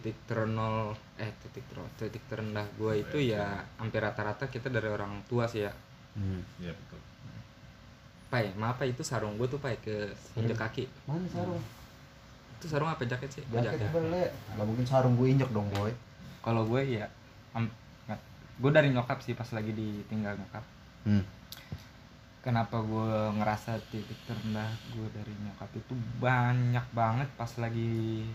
titik terenol eh titik ter- titik terendah gue itu ya hampir rata-rata kita dari orang tua sih ya Hmm. Iya betul. pai maaf Pai, itu sarung gue tuh pai ke injek kaki Mana sarung? itu sarung apa jaket sih Jaket jaket beli. Gak mungkin sarung gue injek dong boy. kalau gue ya gue dari nyokap sih pas lagi ditinggal nyokap Hmm. kenapa gue ngerasa titik terendah gue dari nyokap itu banyak banget pas lagi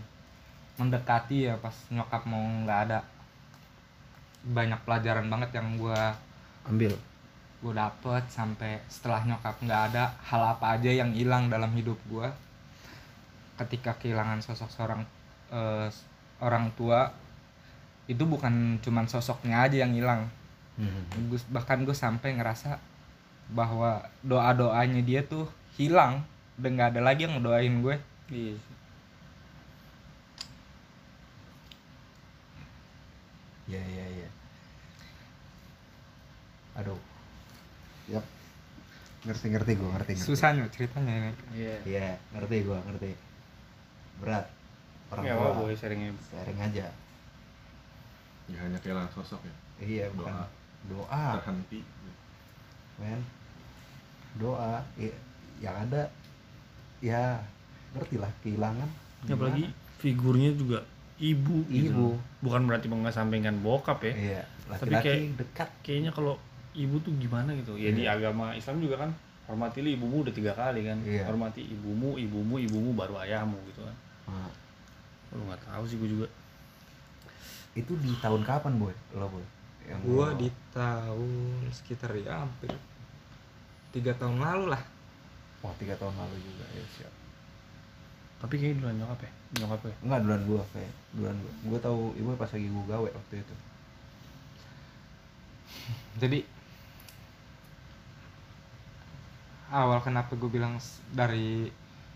mendekati ya pas nyokap mau nggak ada banyak pelajaran banget yang gue Ambil. gue dapet sampai setelah nyokap nggak ada hal apa aja yang hilang dalam hidup gue ketika kehilangan sosok seorang eh, orang tua itu bukan cuman sosoknya aja yang hilang Hmm. Gua- bahkan gue sampai ngerasa bahwa doa doanya dia tuh hilang udah nggak ada lagi yang ngedoain gue Iya. Iya iya iya. Aduh. Yap. Ngerti ngerti gue ngerti ngerti. susahnya ceritanya ini Iya. Iya ngerti gue ngerti. Berat. Orang Ya tua. apa boy sharingnya. Sharing aja. Ya hanya kehilangan sosok ya. Iya bukan. Doa. Doa. Terhenti. men doa ya, yang ada ya ngerti lah kehilangan Ya, apalagi figurnya juga ibu. gitu Ibu. Bukan berarti mengesampingkan bokap ya. iya Tapi laki-laki kayak- dekat Kayaknya kalau ibu tuh gimana gitu. Ya di Iya. agama Islam juga kan hormatilah ibumu udah tiga kali kan. Iya. Hormati ibumu, ibumu, ibumu baru ayahmu gitu kan. Nah, Lu nggak tahu sih gue juga. itu di tahun kapan boy lo boy yang gue lo- di tahun sekitar ya hampir tiga tahun lalu lah wah tiga tahun lalu juga ya siap Tapi kayaknya duluan nyokap ya. Nyokap ya. enggak duluan gua kayak duluan gua gua tahu ibu pas lagi gua gawe waktu itu jadi awal kenapa gue bilang dari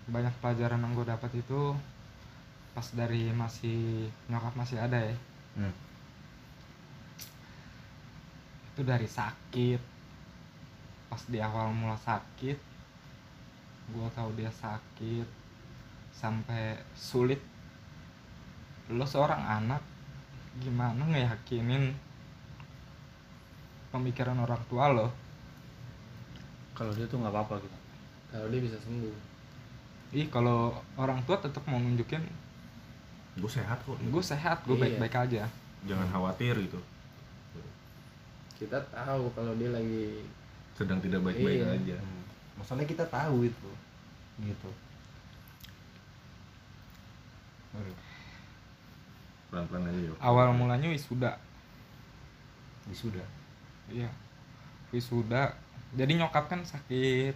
banyak pelajaran yang gue dapat itu pas dari masih nyokap masih ada ya hmm. itu dari sakit pas di awal mula sakit gue tahu dia sakit sampai sulit lo seorang anak gimana ngeyakinin pemikiran orang tua lo Kalau dia tuh nggak apa-apa gitu. kalau dia bisa sembuh ih kalau orang tua tetap mau nunjukin Gue sehat kok. gue sehat gue Iya. baik-baik aja Jangan khawatir gitu. kita tahu kalau dia lagi Sedang tidak baik-baik Iya. aja. Hmm. masalahnya kita tahu itu gitu Pelan-pelan aja yuk. awal mulanya wisuda wisuda iya wisuda jadi nyokap kan sakit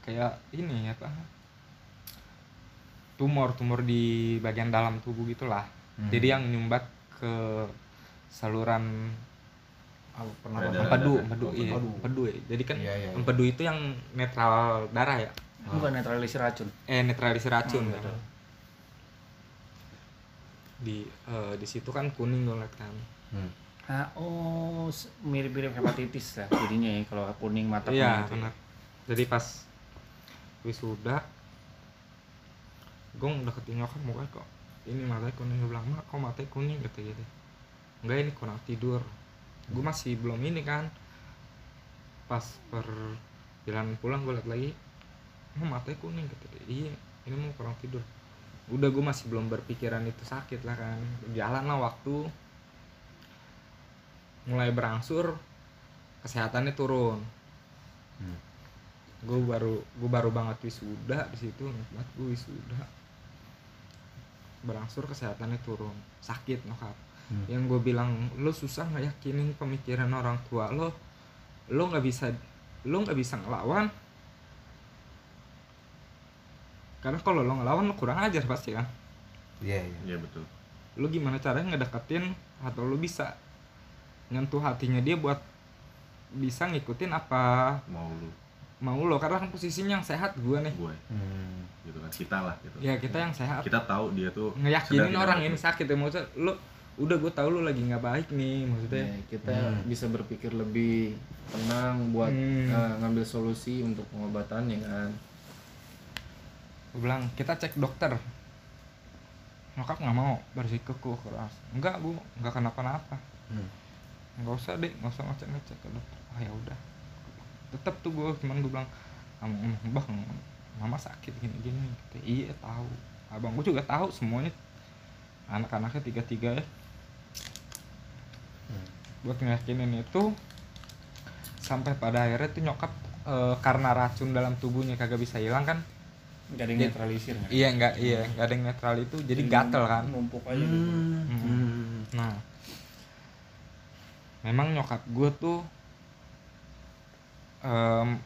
kayak ini apa tumor tumor di bagian dalam tubuh gitulah Hmm. jadi yang nyumbat ke saluran empedu ada- empedu oh, iya empedu. empedu ya jadi kan Iya, iya, iya. empedu itu yang netral darah ya Bukan netralisir racun. eh netralisir racun Hmm. Di eh, di situ kan kuning gue liat kan. Hmm. Ah, oh, mirip-mirip hepatitis lah jadinya ya kalau kuning mata kuning iya itu. benar jadi pas wisuda gue deketin nyokap mukanya kok ini matanya kuning gue bilang mak kok matanya kuning? Gitu gitu enggak ini kurang tidur. Gue masih belum ini kan. Pas perjalanan pulang gue liat lagi matanya kuning gitu iya ini mau kurang tidur udah gue masih belum berpikiran itu sakit lah kan. Jalan lah waktu. Mulai berangsur kesehatannya turun. Hmm. gue baru gue baru banget wisuda di situ banget gue wisuda. Berangsur kesehatannya turun. Sakit nyokap. Hmm. yang gue bilang lo susah ngeyakinin pemikiran orang tua lo? Lo nggak bisa lo nggak bisa ngelawan karena kalau lo ngelawan lo kurang ajar pasti kan iya iya Iya betul. lo gimana caranya ngedeketin atau lo bisa nyentuh hatinya dia buat bisa ngikutin apa Mau lu, mau lo karena kan posisinya yang sehat gue nih gue, Hmm. gitu kan. Kita lah gitu. ya kita yang sehat Kita tahu dia tuh ngeyakinin orang ini sakit ya maksudnya lo udah gue tahu lo lagi nggak baik nih maksudnya Ya, kita Hmm. bisa berpikir lebih tenang buat Hmm. eh, ngambil solusi untuk pengobatannya kan gue bilang kita cek dokter. Nyokap nggak mau bersikukuh keras enggak bu nggak kenapa-napa. Hmm. nggak usah deh nggak usah ngecek ngecek ke dokter. Ah ya udah. Tetap tuh gue cuman gue bilang "Am- am- bang mama sakit gini gini Kata, iya tahu. Abang gue juga tahu semuanya. Anak-anaknya tiga tiga ya. Hmm. buat ngeyakinin itu. Sampai pada akhirnya tuh nyokap eh, karena racun dalam tubuhnya kagak bisa hilang kan nggak ada yang Jadi- netralisir kan? iya nggak iya nggak ada yang netral itu jadi gatel kan numpuk aja gitu Hmm. Hmm. Hmm. Nah, memang nyokap gue tuh em,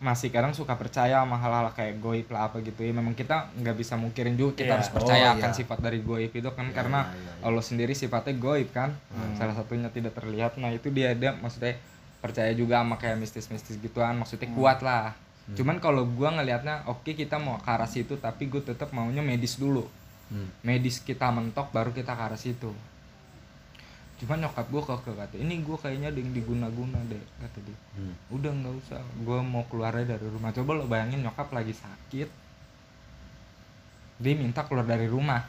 masih kadang suka percaya sama hal-hal kayak goib lah apa gitu ya. Memang kita nggak bisa mungkirin juga kita Iya. harus percaya Oh, akan iya. sifat dari goib itu kan Iya, karena iya, iya, iya. Allah sendiri sifatnya goib kan. Hmm. Salah satunya tidak terlihat. Nah itu dia ada maksudnya percaya juga sama kayak mistis-mistis gituan. Maksudnya Hmm. kuat lah. Cuman kalau gua ngelihatnya oke kita mau ke arah situ tapi gue tetap maunya medis dulu. Hmm. medis kita mentok baru kita ke arah situ. Cuman nyokap gue keke kata ini gue kayaknya ada yang diguna-guna deh kata dia. Hmm. udah nggak usah. Gue mau keluarnya dari rumah. Coba lo bayangin nyokap lagi sakit. Dia minta keluar dari rumah.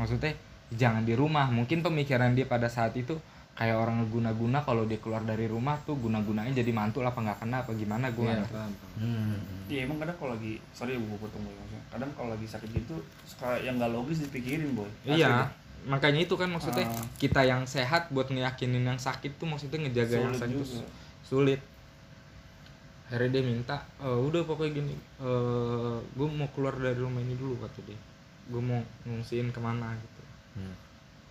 Maksudnya jangan di rumah. Mungkin pemikiran dia pada saat itu kayak orang ngeguna-guna kalau dia keluar dari rumah tuh guna-gunanya jadi mantul apa nggak kena apa gimana gue Iya, paham, paham. Hmm. Iya emang kadang kalau lagi sorry gue potong boy maksudnya. Kadang kalau lagi sakit gitu suka yang nggak logis dipikirin boy. Asli Iya, deh. makanya itu kan maksudnya Ah. kita yang sehat buat ngeyakinin yang sakit tuh maksudnya ngejaga yang sakit tuh juga. sulit. Akhirnya dia minta, "E, udah pokoknya gini, gue mau keluar dari rumah ini dulu kata dia. Gue mau ngungsiin ke mana gitu. Hmm.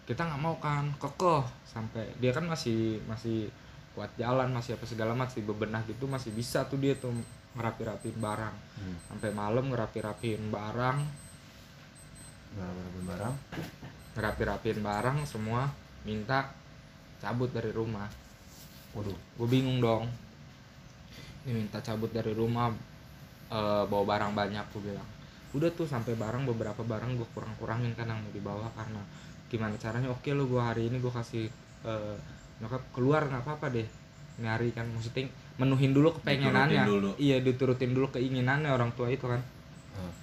Kita nggak mau kan, kekeh sampai dia kan masih masih kuat jalan, masih apa segala masih bebenah gitu, masih bisa tuh dia tuh ngerapi-rapiin barang. Hmm. Sampai malam ngerapi-rapiin barang, Barang-barang barang. ngerapi-rapiin barang semua minta cabut dari rumah Waduh. gue bingung dong ini minta cabut dari rumah eh, bawa barang banyak gue bilang udah tuh sampai barang beberapa barang gue kurang-kurangin kan yang mau dibawa karena gimana caranya? Oke lo gue hari ini gue kasih eh, nyokap keluar nggak apa-apa deh. Nyari kan maksudnya menuhin dulu kepengenannya. Diturutin dulu. iya diturutin dulu keinginannya orang tua itu kan. Hmm.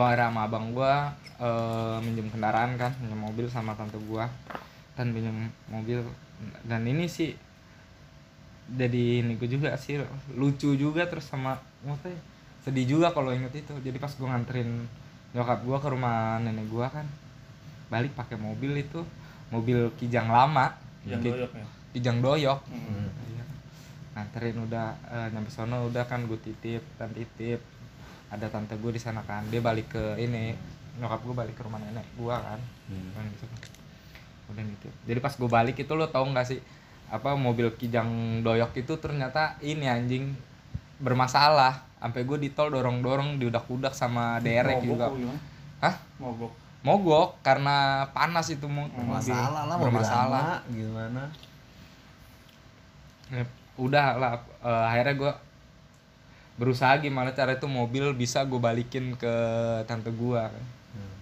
ada sama abang gua eh, minjem kendaraan kan minjem mobil sama tante gua. Dan minjem mobil. Dan ini sih jadi ini gua juga sih lucu juga terus sama maksudnya sedih juga kalau inget itu. Jadi pas gua nganterin nyokap gua ke rumah nenek gua kan balik pakai mobil itu mobil kijang lama Yang Ki- doyok ya. kijang doyok Hmm. Iya. nganterin udah eh, nyampe sono udah kan gue titip dan titip ada tante gue di sana kan dia balik ke ini nyokap gue balik ke rumah nenek gue kan Hmm. Kan gitu. udah gitu jadi pas gue balik itu lo tau nggak sih apa mobil kijang doyok itu ternyata ini anjing bermasalah sampai gue di tol dorong dorong diudak-udak sama derek Mogok juga gimana? hah Mogok. Mogok karena panas itu mobil Masalah lah bermasalah. lama, gimana? Ya, udah lah eh, akhirnya gue berusaha gimana cara itu mobil bisa gue balikin ke tante gua kan. Hmm.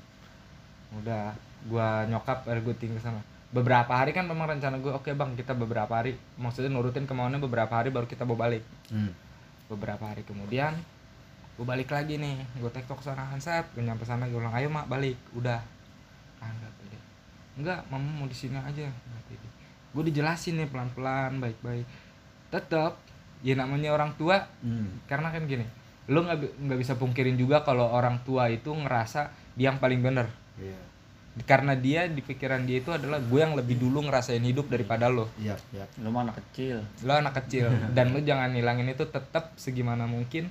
udah gua nyokap akhirnya gue tinggal sana beberapa hari kan memang rencana gue oke bang kita beberapa hari. Maksudnya nurutin kemauannya beberapa hari baru kita bawa balik. Hmm. beberapa hari kemudian gue balik lagi nih gue tektok sana Hansat gue nyampe sana gue bilang ayo mak balik. Udah. Ah, enggak dia enggak mama mau di sini aja. Gue dijelasin nih pelan pelan baik baik tetap ya namanya orang tua Hmm. karena kan gini lo nggak nggak bisa pungkirin juga kalau orang tua itu ngerasa dia yang paling bener. Iya. karena dia di pikiran dia itu adalah gue yang lebih dulu ngerasain hidup daripada lo Iya, iya. Lu mah anak kecil. lo anak kecil. Dan lo jangan hilangin itu tetap segimana mungkin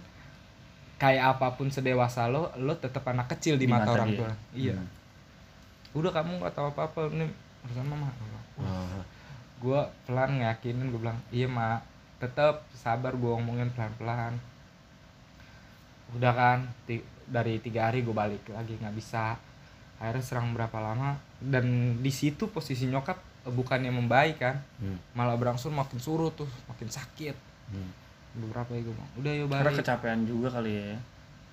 kayak apa pun sedewasa lo lo tetap anak kecil di, Di mata, mata orang tua iya Hmm. udah kamu nggak tahu apa apa ini urusan mama Wah. gue pelan ngeyakinin gue bilang iya mak tetap sabar gue ngomongin pelan pelan udah kan dari tiga hari gue balik lagi nggak bisa akhirnya serang berapa lama dan di situ posisi nyokap eh, bukannya membaik kan Hmm. malah berangsur makin surut tuh makin sakit Hmm. Beberapa ya gue bilang udah yuk Karena balik kecapean juga kali ya.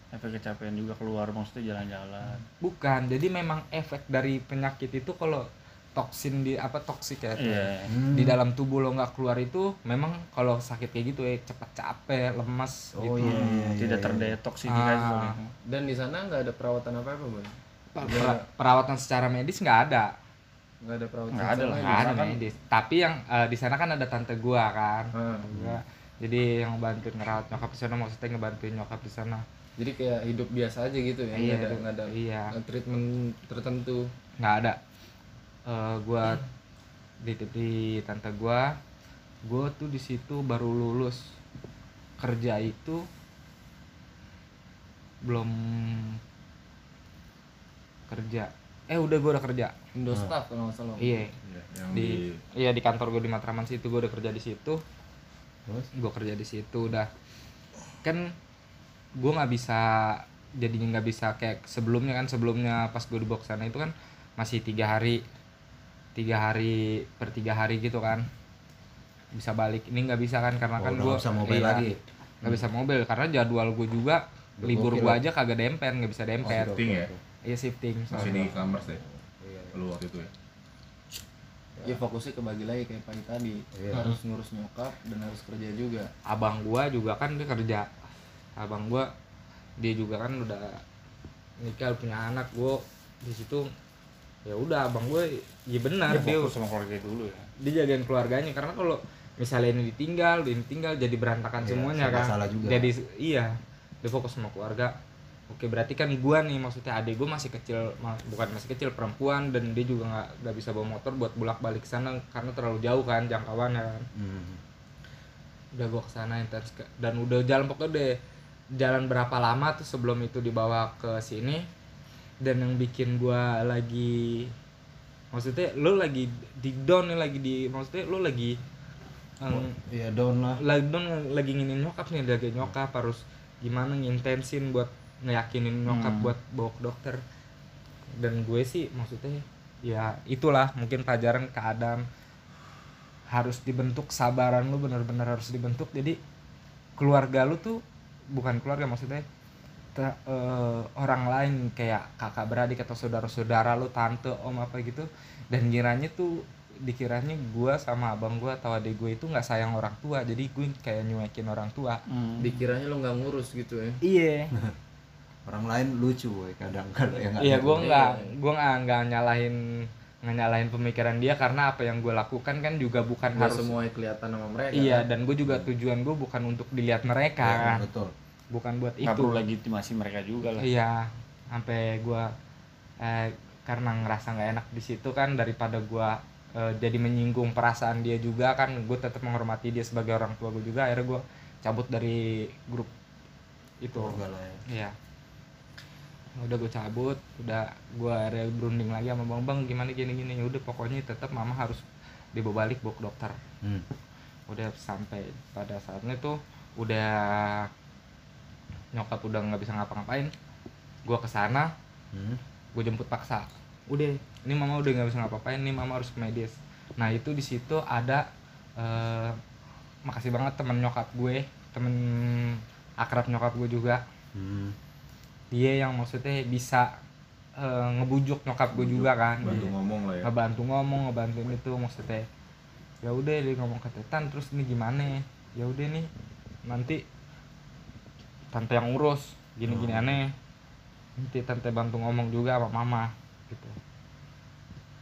Efek kecapean juga keluar maksudnya jalan-jalan. bukan jadi memang efek dari penyakit itu kalau toksin di apa toksik ya Iya. Hmm. di dalam tubuh lo nggak keluar itu memang kalau sakit kayak gitu ya cepat capek lemas Oh, gitu iya, iya, Tidak iya. terdetoksifikasi Ah. Dan di sana nggak ada perawatan apa apa, Bang? per- perawatan secara medis nggak ada nggak ada perawatan Nggak ada lah, sama nggak ada kan- medis tapi yang eh, di sana kan ada tante gua kan Hmm. Tante gua. Jadi yang bantuin ngerawat nyokap di sana maksudnya ngebantuin nyokap di sana. Jadi kayak hidup biasa aja gitu ya Iya, nggak ada nggak ada iya. treatment tertentu. Nggak ada. Eh, gua dititip di tante gua gua tuh di situ baru lulus. Kerja itu belum kerja. Eh udah gua udah kerja. Indostaf kalau nggak salah. Iya. Iya, yang di, di, iya di kantor gue di Matraman situ gue udah kerja di situ Terus? gue kerja di situ udah kan gue nggak bisa jadinya nggak bisa kayak sebelumnya kan sebelumnya pas gue dibawa ke sana itu kan masih tiga hari tiga hari per tiga hari gitu kan bisa balik ini nggak bisa kan karena Oh, kan gue nggak bisa mobil lagi. nggak bisa mobil karena jadwal gue juga Udah libur gue aja kagak dempet nggak bisa dempet Oh, Shifting ya? iya shifting masih di Kamers deh Iya. lu waktu itu ya ya fokusnya kebagi lagi kayak pagi tadi. Iya. harus ngurus nyokap dan harus kerja juga. Abang gua juga kan dia kerja. Abang gua dia juga kan udah nikah punya anak. Gua di situ ya udah abang gua ya benar Dia dia fokus sama keluarga dulu ya. dia jagain keluarganya. Karena kalau misalnya ini ditinggal ini ditinggal jadi berantakan Iya, semuanya kan. salah juga. jadi iya dia fokus sama keluarga oke berarti kan gua nih maksudnya adik gua masih kecil ma- bukan masih kecil perempuan dan dia juga nggak nggak bisa bawa motor buat bolak balik sana karena terlalu jauh kan jangkauannya kan Hmm. udah gua ke sana intens ke- dan udah jalan pokoknya deh jalan berapa lama tuh sebelum itu dibawa ke sini dan yang bikin gua lagi maksudnya lo lagi di down nih lagi di maksudnya lo lagi em, Iya down lah. lagi down lagi nginin nyokap nih lagi nyokap harus gimana ngintensin buat ngeyakinin nyokap Hmm. buat bawa ke dokter. Dan gue sih maksudnya ya itulah mungkin pelajaran ke Adam. Harus dibentuk sabaran lu bener-bener harus dibentuk. Jadi keluarga lu tuh bukan keluarga maksudnya te- eh, orang lain kayak kakak beradik atau saudara-saudara lu tante om apa gitu. Dan kiranya tuh dikiranya gua sama abang gua atau adik gue itu nggak sayang orang tua. Jadi gue kayak nyuekin orang tua. Hmm. dikiranya lo nggak ngurus gitu ya. Iya Orang lain lucu boy kadang-kadang ya nggak iya gue nggak gue nggak nggak nyalahin nggak nyalahin pemikiran dia karena apa yang gue lakukan kan juga bukan nggak harus semuanya kelihatan sama mereka iya kan? dan gue juga tujuan gue bukan untuk dilihat mereka Iya, kan betul. bukan buat Nggak itu perlu legitimasi mereka juga lah. iya sampai gua eh, karena ngerasa nggak enak di situ kan daripada gua eh, jadi menyinggung perasaan dia juga kan gue tetap menghormati dia sebagai orang tua gue juga akhirnya gua cabut dari grup itu ya. iya udah gue cabut udah gua akhirnya berunding lagi sama bang bang gimana gini gini udah pokoknya tetap mama harus dibawa balik bawa ke dokter Hmm. udah sampai pada saatnya tuh udah nyokap udah nggak bisa ngapa-ngapain gua ke sana Hmm. gue jemput paksa udah ini mama udah nggak bisa ngapa-ngapain nih mama harus ke medis nah itu di situ ada eh, makasih banget temen nyokap gue temen akrab nyokap gue juga Hmm. Dia yang maksudnya bisa eh, ngebujuk nyokap gue juga kan. bantu ngomong lah ya. Ngebantu ngomong ngebantuin itu maksudnya. Ya udah dia ngomong ke Tetan terus ini gimana? Ya udah nih nanti tante yang urus gini gini Oh. aneh. Nanti tante bantu ngomong juga sama mama gitu.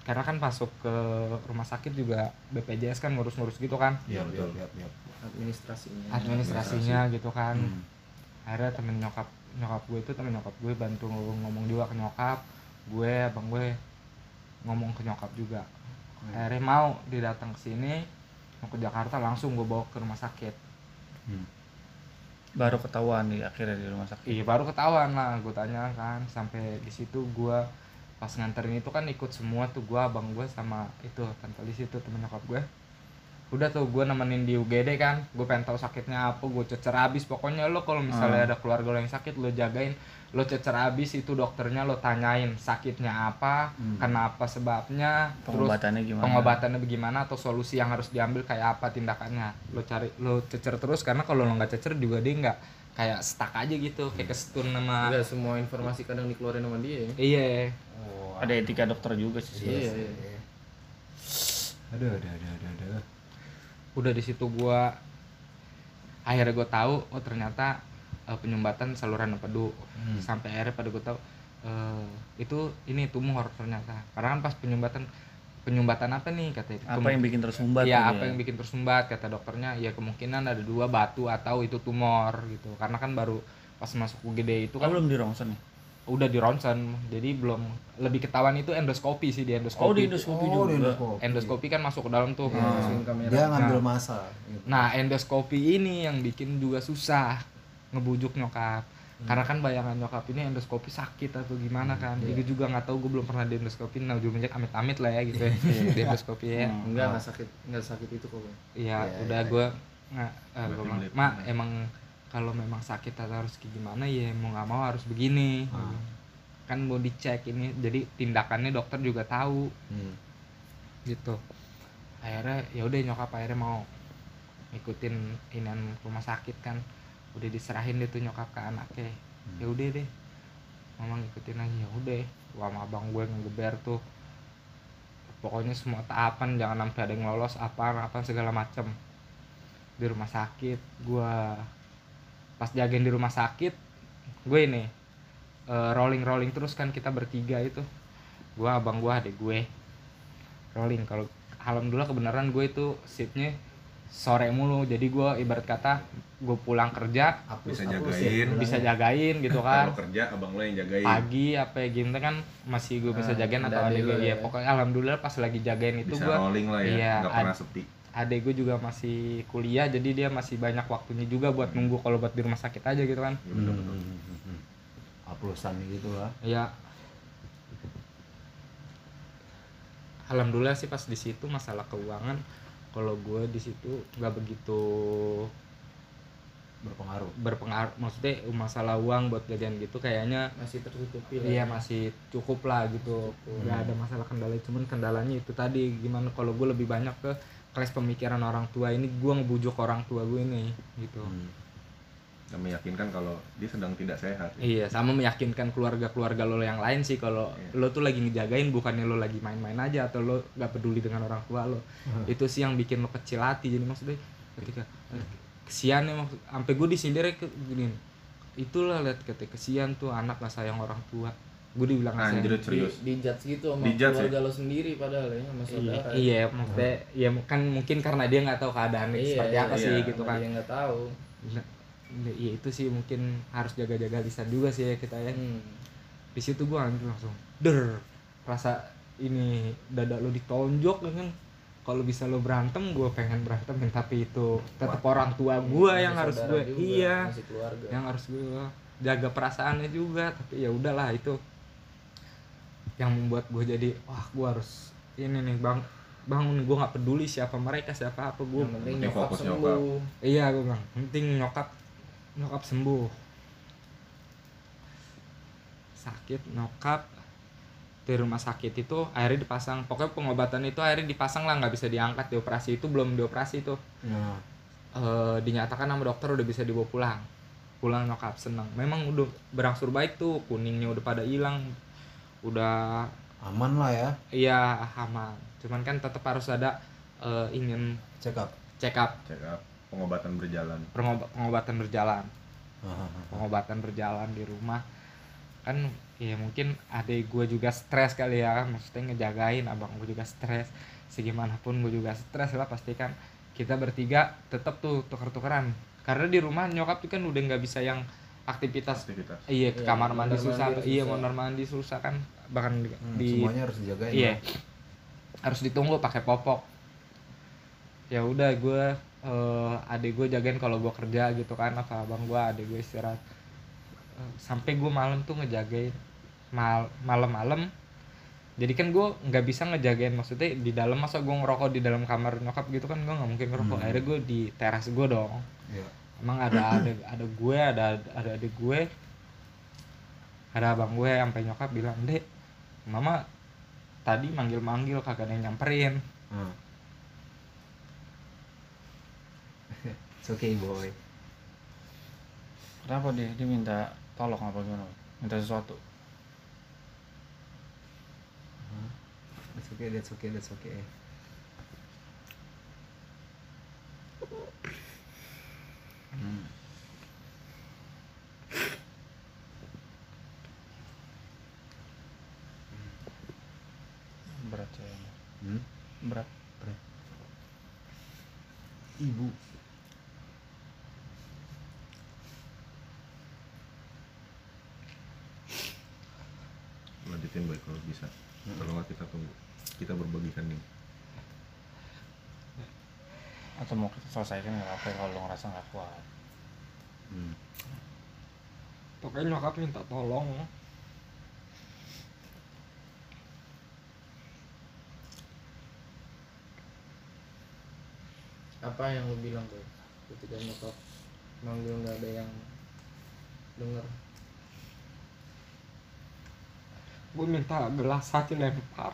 Karena kan masuk ke rumah sakit juga BPJS kan ngurus-ngurus gitu kan. Iya, Betul. iya. administrasinya administrasinya gitu kan. Hmm. akhirnya temen nyokap nyokap gue itu temen nyokap gue bantu ngomong juga ke nyokap. Gue abang gue ngomong ke nyokap juga. Akhirnya mau dia datang ke sini mau ke Jakarta langsung gue bawa ke rumah sakit. Hmm. Baru ketahuan di akhirnya di rumah sakit. iya baru ketahuan lah gue tanya kan. Sampai di situ gue pas nganterin itu kan ikut semua tuh gue abang gue sama itu tante Lis itu temen nyokap gue udah tuh gue nemenin di UGD kan gue pengen tahu sakitnya apa gue cecer abis pokoknya lo kalau misalnya Hmm. ada keluarga lo yang sakit lo jagain lo cecer abis itu dokternya lo tanyain sakitnya apa Hmm. kenapa sebabnya terus Pengobatannya gimana? pengobatannya bagaimana atau solusi yang harus diambil kayak apa tindakannya lo cari lo cecer terus karena kalau lo nggak cecer juga dia nggak kayak stuck aja gitu kayak kestun sama nggak semua informasi kadang dikeluarin sama dia ya. iya Oh, Ada etika dokter juga sih. Iya, iya. Aduh, aduh, aduh, aduh, aduh. Udah di situ gua akhirnya gue tahu oh ternyata eh, penyumbatan saluran empedu Hmm. sampai akhirnya pada gue tahu eh, itu ini tumor ternyata. Karena kan pas penyumbatan penyumbatan apa nih katanya apa yang bikin tersumbat gitu apa yang bikin tersumbat kata dokternya. Ya kemungkinan ada dua batu atau itu tumor gitu. Karena kan baru pas masuk UGD itu kan kan belum di nih udah di ronsen jadi belum lebih ketahuan itu endoskopi sih di endoskopi oh di endoskopi Oh, juga di endoskopi. endoskopi kan masuk ke dalam tuh masukin kamera Dia ngambil Nah. masa. gitu. nah endoskopi ini yang bikin juga susah ngebujuk nyokap karena kan bayangan nyokap ini endoskopi sakit atau gimana kan jadi gue juga nggak tahu gue belum pernah di endoskopi nah ujung amit-amit lah ya gitu ya di endoskopi ya Hmm. enggak enggak sakit enggak sakit itu kok. Iya, Iya, udah iya. gue nggak, melihat mak mana?" emang kalau memang sakit atau harus kayak gimana ya mau nggak mau harus begini. Ah. Kan mau dicek ini, jadi tindakannya dokter juga tahu Hmm. gitu. Akhirnya ya udah nyokap akhirnya mau ikutin inian rumah sakit kan, udah diserahin deh tuh nyokap ke anaknya. Hmm. Ya udah deh, mama ngikutin aja ya udah. Gua sama abang gue ngegeber tuh pokoknya semua tahapan jangan sampai ada yang lolos apa apa segala macem di rumah sakit gua pas jagain di rumah sakit gue ini rolling rolling terus kan kita bertiga itu gua abang gua adik gue rolling kalau alhamdulillah kebenaran gue itu shiftnya sore mulu jadi gua ibarat kata gue pulang kerja Hapus, Bisa jagain. ya, bisa pulangnya. jagain gitu kan Kalau kerja abang lo yang jagain. pagi apa ya gitu kan masih gue bisa Ah, jagain ada atau adik adek gue ya ya. pokoknya alhamdulillah pas lagi jagain itu Bisa gue rolling lah ya, iya, nggak pernah sepi. Adek gue juga masih kuliah jadi dia masih banyak waktunya juga buat nunggu kalau buat di rumah sakit aja gitu kan Ya, Hmm, hmm, hmm, hmm. Gitu lah. ya alhamdulillah sih pas di situ masalah keuangan kalau gue di situ nggak begitu Berpengaruh. berpengaruh maksudnya masalah uang buat jajan gitu kayaknya masih tertutupi Iya masih cukup lah gitu, nggak ada masalah kendala. Cuman kendalanya itu tadi gimana kalau gue lebih banyak ke kelas pemikiran orang tua ini, gue ngebujuk orang tua gue ini gitu. Hmm. Dan meyakinkan kalau dia sedang tidak sehat. Iya, sama meyakinkan keluarga-keluarga lo yang lain sih kalau Iya. lo tuh lagi ngejagain bukannya lo lagi main-main aja atau lo gak peduli dengan orang tua lo. Itu sih yang bikin lo kecil hati. Jadi maksudnya ketika eh, kesian ya maksud sampai gue disindir ke gini. Itulah lihat ketika kesian tuh anak gak sayang orang tua. Gue dibilang. Anjir di, serius. di judge gitu sama Di judge ya? keluarga lo sendiri padahal ya sama Iya, saudara iya, maksudnya ya kan mungkin karena dia nggak tahu keadaannya Iya, seperti apa iya, sih iya. gitu kan. dia nggak tahu Iya, iya, itu sih mungkin harus jaga-jaga lisan juga sih ya kita ya. hmm. Di situ gua hampir langsung der rasa ini dada lo ditonjok ya kan. Kalau bisa lo berantem, gue pengen berantem, tapi itu tetap orang tua gue Masih yang harus gue, iya, masih keluarga yang harus gue jaga perasaannya juga. Tapi ya udahlah itu yang membuat gue jadi, wah gue harus ini nih bang, bangun gue nggak peduli siapa mereka siapa apa gue yang penting nyokap fokus sembuh. Iya gue bilang, penting nyokap nyokap sembuh. Sakit nyokap di rumah sakit itu akhirnya dipasang pokoknya pengobatan itu akhirnya dipasang lah nggak bisa diangkat dioperasi itu belum dioperasi itu Nah, Eh, dinyatakan sama dokter udah bisa dibawa pulang. Pulang nyokap seneng. Memang udah berangsur baik tuh kuningnya udah pada hilang udah aman lah ya. iya aman. Cuman kan tetap harus ada eh, ingin Check up. check up. Check up, pengobatan berjalan. pengob- pengobatan berjalan. Pengobatan berjalan di rumah. Kan ya mungkin adik gue juga stres kali ya. Maksudnya ngejagain abang gue juga stres. Segimanapun gue juga stres lah pasti kan. Kita bertiga tetap tuh tuker-tukeran. Karena di rumah nyokap tuh kan udah nggak bisa yang aktivitas Aktivitas. iya ke Iya, kamar mandi mondar susah mandir iya mondar mandi susah kan bahkan di, Hmm, di- semuanya harus dijagain. iya lah. harus ditunggu pakai popok ya udah gue eh, adik gue jagain kalau gue kerja gitu kan apa abang gue adik gue istirahat Eh, sampai gue malam tuh ngejagain mal malam-malam jadi kan gue nggak bisa ngejagain maksudnya di dalam masa gue ngerokok di dalam kamar nyokap gitu kan gue nggak mungkin ngerokok Hmm. akhirnya gue di teras gue dong Iya. Emang ada ada ada gue ada ada adik gue ada abang gue sampai nyokap bilang dek mama tadi manggil manggil kagak ada yang nyamperin Hmm. It's okay boy. kenapa dia dia minta tolong apa gimana minta sesuatu That's okay, that's okay, that's okay. Hmm. berat ya hmm? berat. Berat. Ibu. Lanjutin baik kalau bisa. Hmm. kalau nggak kita tunggu. Kita berbagi nih atau mau kita selesaikan nggak apa-apa kalau lo ngerasa nggak kuat. Hmm. pokoknya nyokap minta tolong apa yang lu bilang tuh ketika nyokap manggil nggak ada yang denger. Gue minta gelas saja lempar.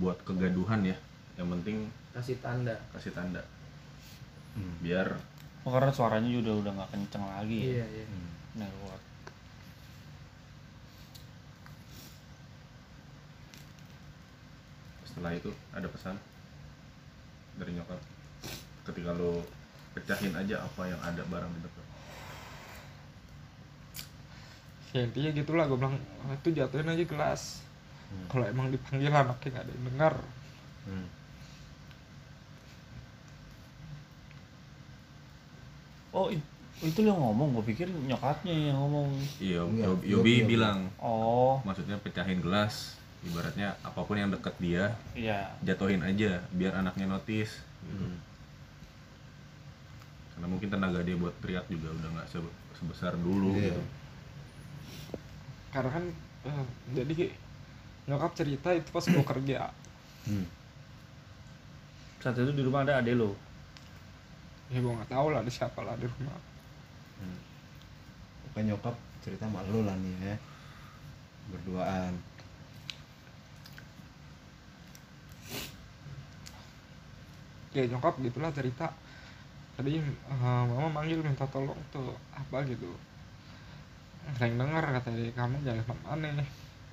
Buat kegaduhan ya yang penting kasih tanda. kasih tanda. Hmm. biar oh, karena suaranya juga udah nggak kenceng lagi iya iya. Hmm. Nah, setelah itu ada pesan dari nyokap. Ketika lo pecahin aja apa yang ada barang di depan. Ya intinya gitulah gue bilang "Ah, itu jatuhin aja gelas. Hmm. kalau emang dipanggil anaknya nggak ada yang dengar. Hmm. Oh i- itu lo yang ngomong gue pikir nyokapnya yang ngomong iya Iya, Yobi, Yobi, bilang oh maksudnya pecahin gelas ibaratnya apa pun yang deket dia iya jatuhin aja biar anaknya notice gitu. Hmm. karena mungkin tenaga dia buat teriak juga udah nggak se- sebesar dulu Iya. gitu karena kan eh, jadi nyokap cerita itu pas gue kerja Hmm. saat itu di rumah ada ade lo ya gue nggak tahu lah ada siapa lah di rumah Hmm. Pokoknya nyokap cerita sama lu lah nih ya. Berduaan. ya nyokap gitulah cerita tadi eh, mama manggil minta tolong tuh apa gitu yang dengar kata dia kamu jangan ke mana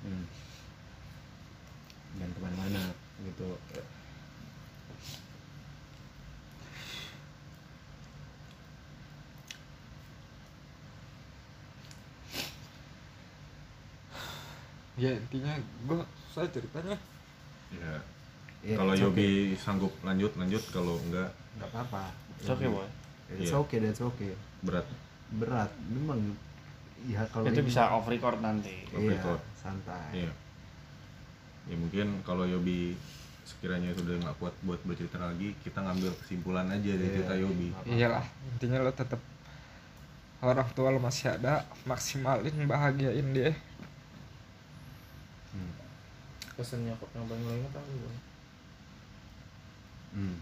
Hmm. Dan ke mana-mana gitu. Ya intinya gue saya ceritanya ya Iya, kalau it's Yobi sanggup lanjut lanjut kalau enggak nggak apa-apa. It's okay boy It's Iya. okay, that's okay. berat Berat, memang. Ya kalau itu ini- bisa off record nanti off Iya, record. santai. iya ya mungkin kalau Yobi sekiranya sudah nggak kuat buat bercerita lagi kita ngambil kesimpulan aja dari Iya. cerita Yobi iyalah intinya lo tetap orang tua lo masih ada maksimalin bahagiain dia. Pesan nyokap yang paling lo ingat apa bang Hmm.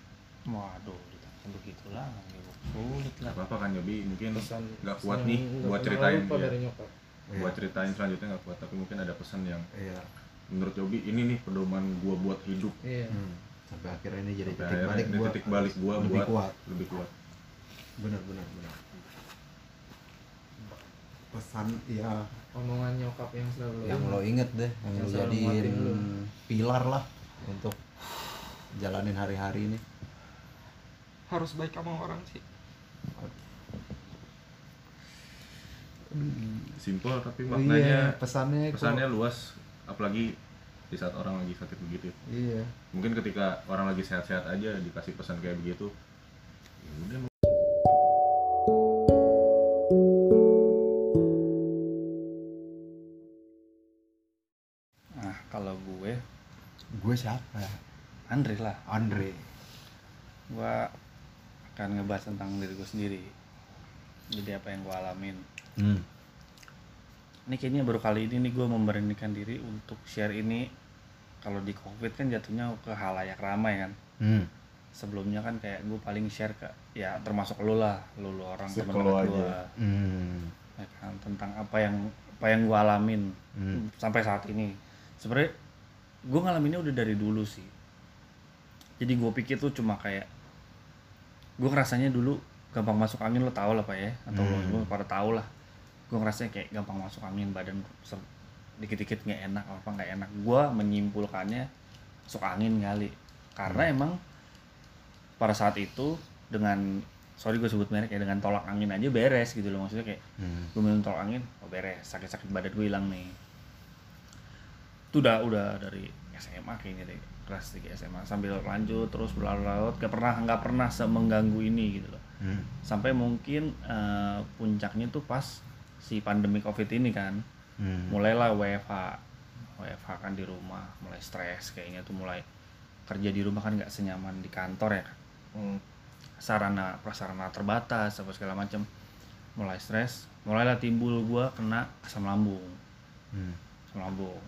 waduh ditanya begitu lah gitu. sulit lah nggak apa-apa kan Yobi mungkin pesan nggak kuat nih buat ceritain dari nyokap Iya. buat ceritain selanjutnya nggak kuat tapi mungkin ada pesan yang Iya. menurut Yobi ini nih pedoman gua buat hidup iya Hmm. Sampai akhirnya ini jadi Sampai titik balik ini gua. titik balik gua lebih buat kuat. lebih kuat Benar, benar, benar. Pesan ya omongan nyokap yang selalu yang ingat. lo inget deh, yang, Yang lo jadiin pilar lah untuk jalanin hari-hari ini. harus baik sama orang sih simpel tapi Oh maknanya iya, pesannya kok- pesannya luas apalagi di saat orang lagi sakit begitu Iya. mungkin ketika orang lagi sehat-sehat aja dikasih pesan kayak begitu ya udah Gue siapa? Andre lah Andre. gue akan ngebahas tentang diri gue sendiri jadi apa yang gue alamin Hmm. ini kayaknya baru kali ini nih gue memberanikan diri untuk share ini kalau di covid kan jatuhnya ke halayak ramai kan Hmm. sebelumnya kan kayak gue paling share ke ya termasuk lo lah lo, lo orang teman gue Hmm. ya kan tentang apa yang apa yang gue alamin Hmm. sampai saat ini sebenarnya gue ngalaminnya udah dari dulu sih. Jadi gue pikir tuh cuma kayak gue ngerasanya dulu gampang masuk angin lo tau lah pak ya. Atau Hmm. lo pada tau lah. Gue ngerasanya kayak gampang masuk angin badan dikit-dikit nggak enak apa nggak enak. Gue menyimpulkannya masuk angin kali. Karena emang pada saat itu dengan sorry gue sebut merek ya dengan tolak angin aja beres gitu loh. Maksudnya kayak Hmm. gue minum tolak angin oh beres sakit-sakit badan gue hilang nih itu udah udah dari SMA kayaknya deh kelas 3 SMA sambil lanjut terus berlarut-larut gak pernah nggak pernah semengganggu ini gitu loh Hmm. sampai mungkin eh, puncaknya tuh pas si pandemi covid ini kan Hmm. mulailah WFH WFH kan di rumah mulai stres kayaknya tuh mulai kerja di rumah kan nggak senyaman di kantor ya kan Hmm. sarana prasarana terbatas apa segala macam mulai stres mulailah timbul gua kena asam lambung Hmm. asam lambung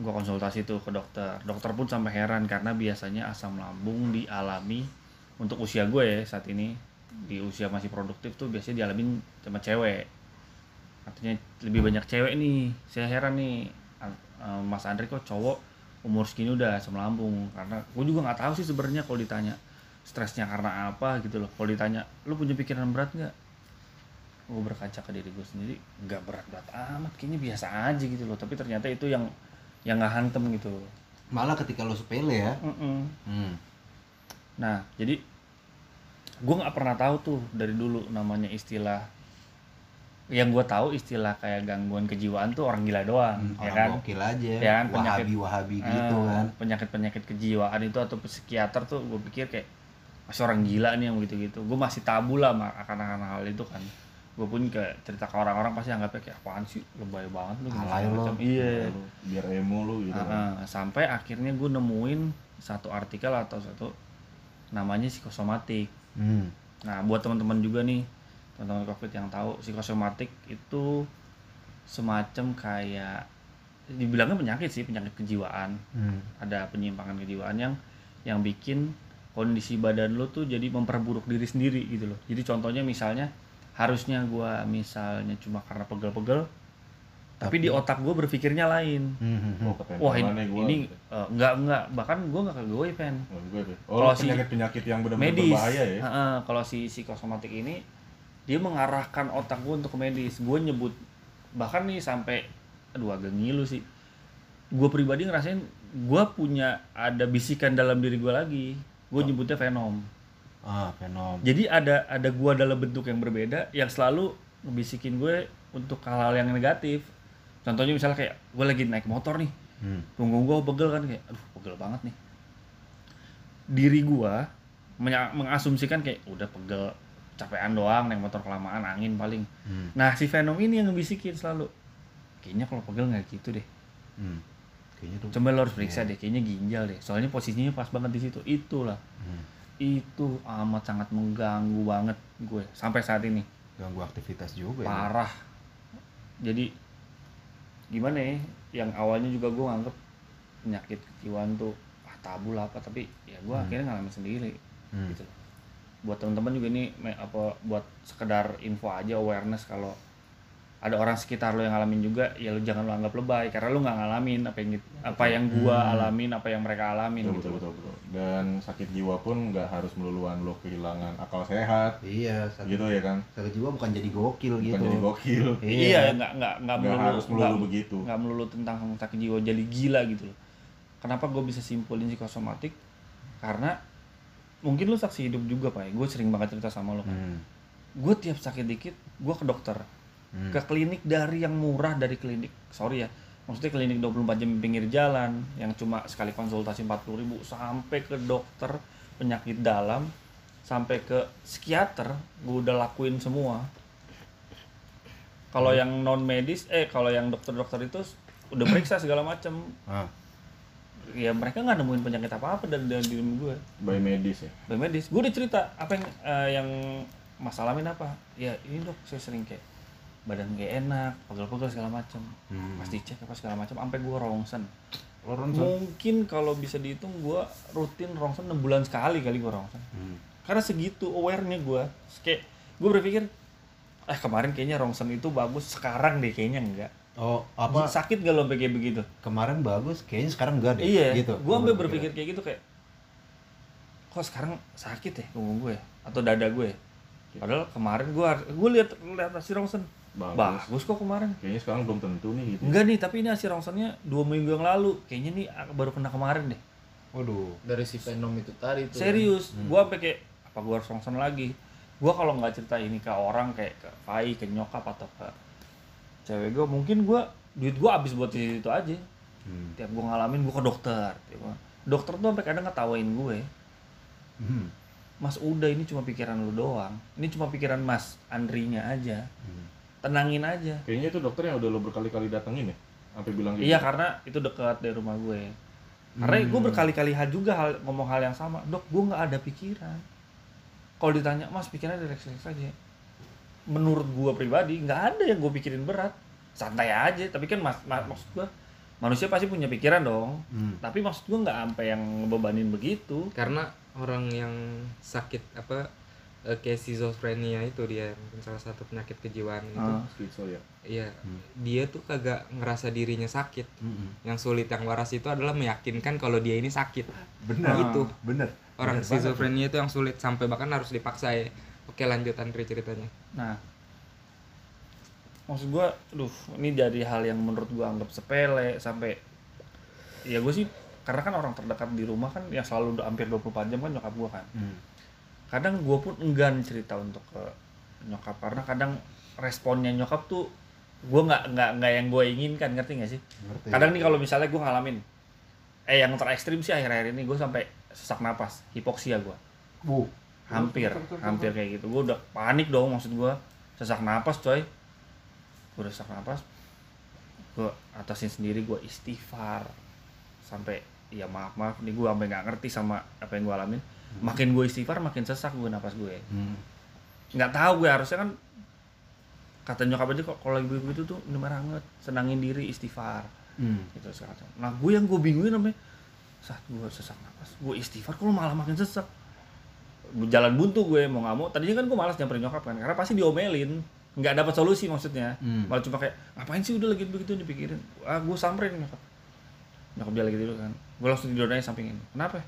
gua konsultasi tuh ke dokter. Dokter pun sampai heran karena biasanya asam lambung dialami untuk usia gue ya saat ini. Di usia masih produktif tuh biasanya dialamin sama cewek. Artinya lebih banyak cewek nih. Saya heran nih eh, Mas Andre kok cowok umur segini udah asam lambung. Karena gue juga nggak tahu sih sebenarnya kalau ditanya stresnya karena apa gitu loh. Kalau ditanya lu punya pikiran berat nggak? Gue berkaca ke diri gue sendiri nggak berat-berat amat kayaknya biasa aja gitu loh. Tapi ternyata itu yang yang nggak hantem gitu Malah ketika lo sepele ya. Mm-mm. Hmm. nah jadi gue nggak pernah tahu tuh dari dulu namanya istilah yang gue tahu istilah kayak gangguan kejiwaan tuh orang gila doang Hmm, ya Orang kan gokil aja. Ya kan, penyakit- Wahabi-wahabi gitu Ah, kan. penyakit-penyakit kejiwaan itu atau psikiater tuh gue pikir kayak masih orang gila nih yang gitu-gitu gue masih tabu lah akan akan hal itu kan gue pun ke cerita ke orang-orang pasti anggapnya kayak apaan sih lebay banget lu Alay lo. macam." iya biar emo lu gitu ah. sampai akhirnya gue nemuin satu artikel atau satu namanya psikosomatik Hmm. Nah, buat teman-teman juga nih, teman-teman COVID yang tahu, psikosomatik itu semacam kayak dibilangnya penyakit sih, penyakit kejiwaan. Hmm. Ada penyimpangan kejiwaan yang yang bikin kondisi badan lo tuh jadi memperburuk diri sendiri gitu loh. Jadi contohnya misalnya harusnya gua misalnya cuma karena pegel-pegel tapi di otak gue berpikirnya lain. Hmm, hmm, Oh, hmm. Wah ini, gua ini gitu. eh, enggak enggak bahkan gue nggak ke gue Pen. Oh, gue. Oh, Kalau si- penyakit-penyakit yang benar-benar berbahaya ya. Heeh, kalau si psikosomatik ini dia mengarahkan otak gue untuk ke medis. Gue nyebut bahkan nih sampai aduh agak ngilu sih. Gue pribadi ngerasain gue punya ada bisikan dalam diri gue lagi. Gue nyebutnya venom. Ah, fenom. Jadi ada ada gue dalam bentuk yang berbeda yang selalu ngebisikin gue untuk hal-hal yang negatif. Contohnya misalnya kayak gue lagi naik motor nih, Hmm. punggung gue pegel kan kayak aduh pegel banget nih diri gue mengasumsikan kayak udah pegel capean doang naik motor kelamaan angin paling Hmm. nah si Venom ini yang ngebisikin selalu kayaknya kalau pegel nggak gitu deh Hmm. Kayaknya tuh. coba lo harus periksa deh kayaknya ginjal deh soalnya posisinya pas banget di situ itulah Hmm. Itu amat sangat mengganggu banget gue sampai saat ini Ganggu aktivitas juga ya. parah jadi gimana ya yang awalnya juga gue nganggep penyakit kejiwaan tuh ah tabu lah apa tapi ya gue Hmm. akhirnya ngalamin sendiri Hmm. gitu buat teman-teman juga ini apa buat sekedar info aja awareness kalau ada orang sekitar lo yang ngalamin juga ya lo jangan lo anggap lebay karena lo nggak ngalamin apa yang apa yang gua Hmm. alamin apa yang mereka alamin Betul, gitu betul, betul, betul. Dan sakit jiwa pun nggak harus meluluan lo kehilangan akal sehat, Iya, sakit, gitu ya kan? sakit jiwa bukan jadi gokil Bukan gitu. jadi gokil. iya nggak nggak nggak Nggak melulu harus melulu nggak- begitu. nggak melulu tentang sakit jiwa jadi gila gitu loh kenapa gue bisa simpulin psikosomatik karena mungkin lu saksi hidup juga pak ya gue sering banget cerita sama lo kan Hmm. gue tiap sakit dikit gue ke dokter Hmm. ke klinik dari yang murah dari klinik. Sorry ya. Maksudnya klinik 24 jam di pinggir jalan yang cuma sekali konsultasi 40.000 ribu sampai ke dokter penyakit dalam sampai ke psikiater gue udah lakuin semua. Kalau yang non medis eh kalau yang dokter-dokter itu udah periksa segala macam Ah. ya mereka nggak nemuin penyakit apa apa dari dari diri gue By medis ya. By medis. Gue udah cerita apa yang eh, yang masalahin apa. Ya ini dok saya sering kayak badan gak enak pegel-pegel segala macam Hmm. pas dicek apa segala macam sampai gue rongsen Lo mungkin kalau bisa dihitung gue rutin rongsen 6 bulan sekali kali gue rongsen Hmm. karena segitu awarenya gue kayak gue berpikir eh kemarin kayaknya rongsen itu bagus sekarang deh kayaknya enggak Oh, apa sakit gak lo kayak begitu kemarin bagus, kayaknya sekarang enggak deh. iya gitu. gue sampai berpikir kayak gitu kayak kok sekarang sakit ya punggung gue ya? atau dada gue ya? padahal kemarin gue gue lihat lihat hasil rongsen Bagus. bagus kok kemarin Kayaknya sekarang belum tentu nih gitu. enggak nih tapi ini hasil rongsennya dua minggu yang lalu kayaknya nih ah, baru kena kemarin deh Waduh. dari si Venom itu tadi tuh serius gue sampai kayak apa gue harus rongsen lagi gue kalau nggak cerita ini ke orang kayak ke Fai ke nyokap atau ke cewek gue mungkin gue duit gue habis buat itu aja Hmm. tiap gue ngalamin gue ke dokter tiap gua- dokter tuh sampai kadang ngetawain gue Hmm. mas udah ini cuma pikiran lu doang ini cuma pikiran mas Andrinya aja Hmm. Tenangin aja Kayaknya itu dokter yang udah lo berkali-kali datengin ya? Sampai bilang gitu. iya karena itu dekat dari rumah gue karena Hmm. gue berkali-kali hal juga hal ngomong hal yang sama dok gue nggak ada pikiran kalau ditanya mas pikirannya relax-relax aja menurut gue pribadi nggak ada yang gue pikirin berat santai aja tapi kan mas, ma- maksud gue manusia pasti punya pikiran dong Hmm. tapi maksud gue nggak sampai yang ngebebanin begitu karena orang yang sakit apa eh, kayak schizophrenia itu dia mungkin salah satu penyakit kejiwaan gitu Ah. Schizo ya. iya Hmm. dia tuh kagak ngerasa dirinya sakit Hmm. yang sulit yang waras itu adalah meyakinkan kalau dia ini sakit Bener. Itu. Bener. orang Bener banget. schizophrenia itu yang sulit sampai bahkan harus dipaksa ya oke lanjut Andri ceritanya Nah, maksud gua, aduh, ini jadi hal yang menurut gua anggap sepele sampai ya gue sih karena kan orang terdekat di rumah kan yang selalu udah hampir 24 jam kan nyokap gua kan. Hmm. Kadang gua pun enggan cerita untuk ke nyokap karena kadang responnya nyokap tuh gua nggak nggak nggak yang gue inginkan ngerti gak sih? Ngerti. Kadang nih kalau misalnya gua ngalamin eh yang terekstrim sih akhir-akhir ini gue sampai sesak napas, hipoksia gua. Bu. hampir hampir kayak gitu. Gue udah panik dong maksud gue sesak napas coy. Gue udah sesak napas. Gue atasin sendiri gue istighfar. Sampai ya maaf maaf nih gue sampai nggak ngerti sama apa yang gue alamin makin gue istighfar makin sesak gue napas gue Hmm. nggak tahu gue harusnya kan kata nyokap aja kok kalau lagi begitu tuh minum air hangat senangin diri istighfar Hmm. gitu sekarang nah gue yang gue bingungin namanya saat gue sesak napas gue istighfar kok malah makin sesak. Jalan buntu gue mau nggak mau. Tadinya kan gue malas nyamperin nyokap kan karena pasti diomelin. Nggak dapat solusi maksudnya. Hmm. malah cuma kayak ngapain sih udah lagi begitu dipikirin? Ah gue samperin nyokap. Nyokap dia lagi tidur kan. Gue langsung tidur aja sampingin. Kenapa?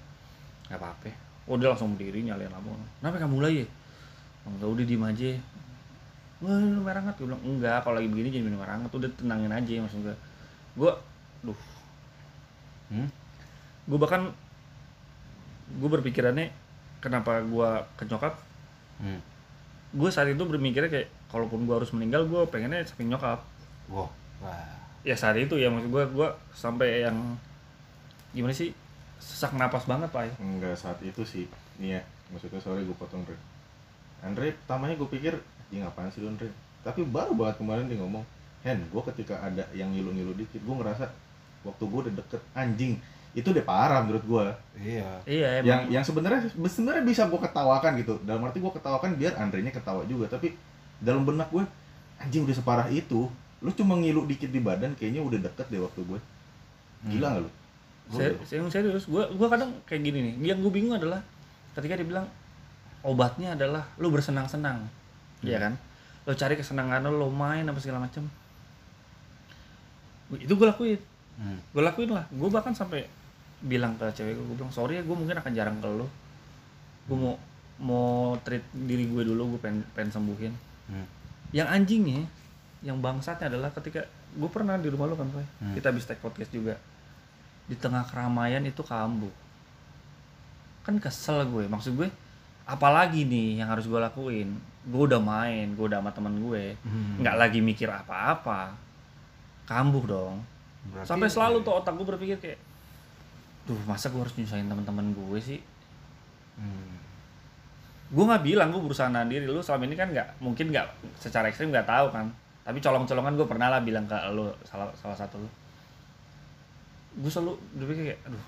Nggak apa-apa oh dia langsung berdiri nyalain lampu. Kenapa kamu mulai ya enggak udah diem aja. Wah, minum air hangat. Gue bilang enggak kalau lagi begini jangan minum air hangat. Udah tenangin aja maksud gue gue duh. Hmm. gue bahkan gue berpikirannya kenapa gue ke nyokap? Hmm. gue saat itu berpikirnya kayak kalaupun gue harus meninggal gue pengennya samping nyokap. Wah. Wah. ya saat itu ya maksud gue gue sampai yang gimana sih sesak napas banget pak ya Enggak saat itu sih. Nih ya, maksudnya sorry gue potong Andre. Andre pertamanya gue pikir, ya ngapain sih lu Andre? Tapi baru banget kemarin dia ngomong, Hen, gue ketika ada yang ngilu-ngilu dikit, gue ngerasa waktu gue udah deket anjing itu udah parah menurut gue. Iya. iya Yang emang yang sebenarnya sebenarnya bisa gue ketawakan gitu. Dalam arti gue ketawakan biar Andre-nya ketawa juga. Tapi dalam benak gue, anjing udah separah itu. Lu cuma ngilu dikit di badan, kayaknya udah deket deh waktu gue. Gila nggak lu? Ser- udah- serius, gue gue kadang kayak gini nih. Yang gue bingung adalah ketika dia bilang obatnya adalah lu bersenang-senang. Iya kan? Lo cari kesenangan lo lo main apa segala macam itu gue lakuin. Hmm. gue lakuin lah. Gue bahkan sampai bilang ke cewek gue gue bilang sorry ya gue mungkin akan jarang ke lo gue mau mau treat diri gue dulu gue pengen pengen sembuhin. Hmm. yang anjingnya yang bangsatnya adalah ketika gue pernah di rumah lo kan Boy. Hmm. kita habis take podcast juga di tengah keramaian itu kambuh. Kan kesel gue maksud gue apalagi nih yang harus gue lakuin? Gue udah main gue udah sama temen gue Hmm. nggak lagi mikir apa-apa. Kambuh dong. Berarti- sampai selalu tuh otak gue berpikir kayak tuh masa gue harus nyusahin teman-teman gue sih? Hmm. gue nggak bilang gue berusaha nahan diri. Lu selama ini kan nggak mungkin nggak secara ekstrim nggak tahu kan. Tapi colong-colongan gue pernah lah bilang ke lu salah salah satu lu gue selalu berpikir kayak aduh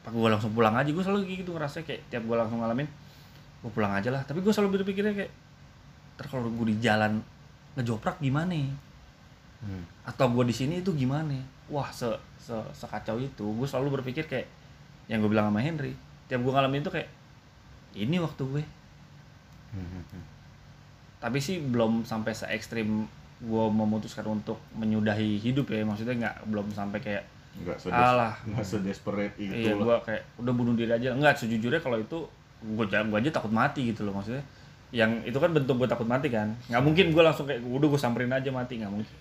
apa gue langsung pulang aja gue selalu gitu ngerasa kayak tiap gue langsung ngalamin gue pulang aja lah tapi gue selalu berpikirnya kayak ntar kalau gue di jalan ngejoprak gimana Hmm. atau gue di sini itu gimana wah se, se sekacau itu gue selalu berpikir kayak yang gue bilang sama Henry tiap gue ngalamin itu kayak ini waktu gue Hmm. Hmm. tapi sih belum sampai se ekstrim gue memutuskan untuk menyudahi hidup ya maksudnya nggak belum sampai kayak nggak sedes Alah. nggak sedesperate itu iya gue kayak udah bunuh diri aja. Nggak sejujurnya kalau itu gue gue aja takut mati gitu loh maksudnya. Yang itu kan bentuk gue takut mati kan. Nggak mungkin gue langsung kayak udah gue samperin aja mati. Nggak mungkin.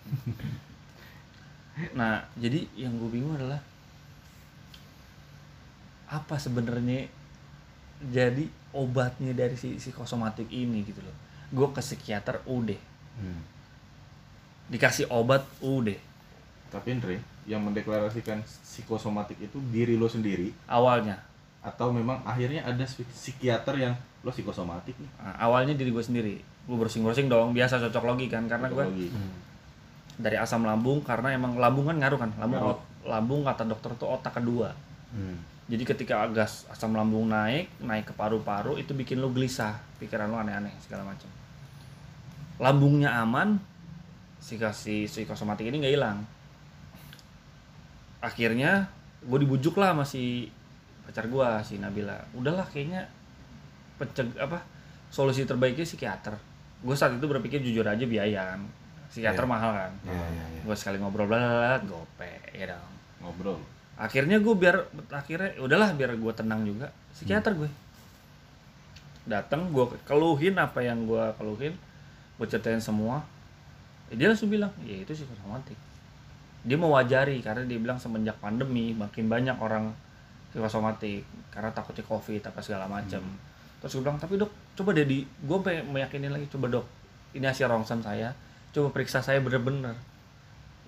Nah jadi yang gue bingung adalah apa sebenarnya jadi obatnya dari si psikosomatik ini gitu loh? Gue ke psikiater udah Hmm. Dikasih obat udah. Tapi Andre yang mendeklarasikan psikosomatik itu diri lo sendiri awalnya. atau memang akhirnya ada psik- psikiater yang lo psikosomatik nih? Nah, awalnya diri gue sendiri. Gue browsing browsing dong biasa cocok logi kan karena gue Psikologi. dari asam lambung karena emang lambung kan ngaruh kan lambung Ngaruh. ot- lambung kata dokter tuh otak kedua. Hmm. jadi ketika gas asam lambung naik naik ke paru-paru itu bikin lo gelisah pikiran lo aneh-aneh segala macam. Lambungnya aman si si psikosomatik ini nggak hilang. Akhirnya gue dibujuk lah masih pacar gue si Nabila. Udahlah kayaknya penceg apa solusi terbaiknya psikiater. Gue saat itu berpikir jujur aja biaya. Kan psikiater Iya. mahal kan. Iya, iya, iya. gue sekali ngobrol bla bla bla, gope ya dong. Ngobrol. Akhirnya gue biar akhirnya udahlah biar gue tenang juga. Psikiater gue datang gue keluhin apa yang gue keluhin. Gue ceritain semua. Ya dia langsung bilang ya itu psikosomatik dia mewajari karena dia bilang semenjak pandemi makin banyak orang psikosomatik karena takutnya covid apa segala macam terus gue bilang tapi dok coba deh di gue pengen meyakinin lagi coba dok ini hasil rongsen saya coba periksa saya bener-bener.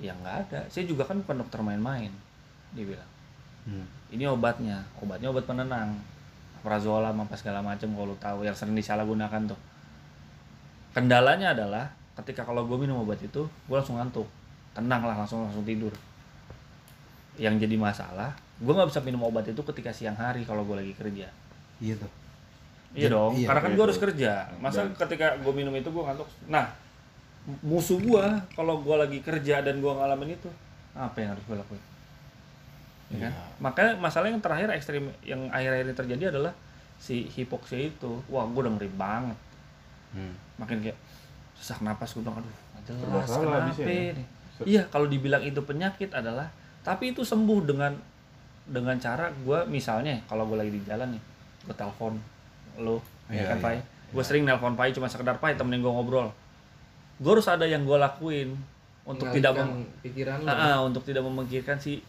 Ya nggak ada. Saya juga kan bukan dokter main-main dia bilang. Hmm. ini obatnya obatnya obat penenang prazolam apa segala macam kalau tahu yang sering disalahgunakan tuh. Kendalanya adalah ketika kalau gue minum obat itu gue langsung ngantuk tenang lah langsung langsung tidur yang jadi masalah gue nggak bisa minum obat itu ketika siang hari kalau gue lagi kerja Iya tuh. iya Iya, dong iya, karena kan iya, gue harus kerja masa Dan- ketika gue minum itu gue ngantuk nah musuh gue kalau gue lagi kerja dan gue ngalamin itu apa yang harus gue lakuin ya kan? Makanya masalah yang terakhir ekstrim yang akhir-akhir ini terjadi adalah si hipoksia itu. Wah, gue udah ngeri banget. Hmm. Makin kayak sesak napas gue bilang aduh, jelas kenapa ya. nih. Iya, kalau dibilang itu penyakit adalah tapi itu sembuh dengan dengan cara gue misalnya kalau gue lagi di jalan nih, gue telepon lo, ya Iya, kan iya. Pai? Gue sering nelpon Pai cuma sekedar Pai temenin gue ngobrol. Gue harus ada yang gue lakuin untuk tidak mem- pikiran Ah, ah, untuk tidak memikirkan si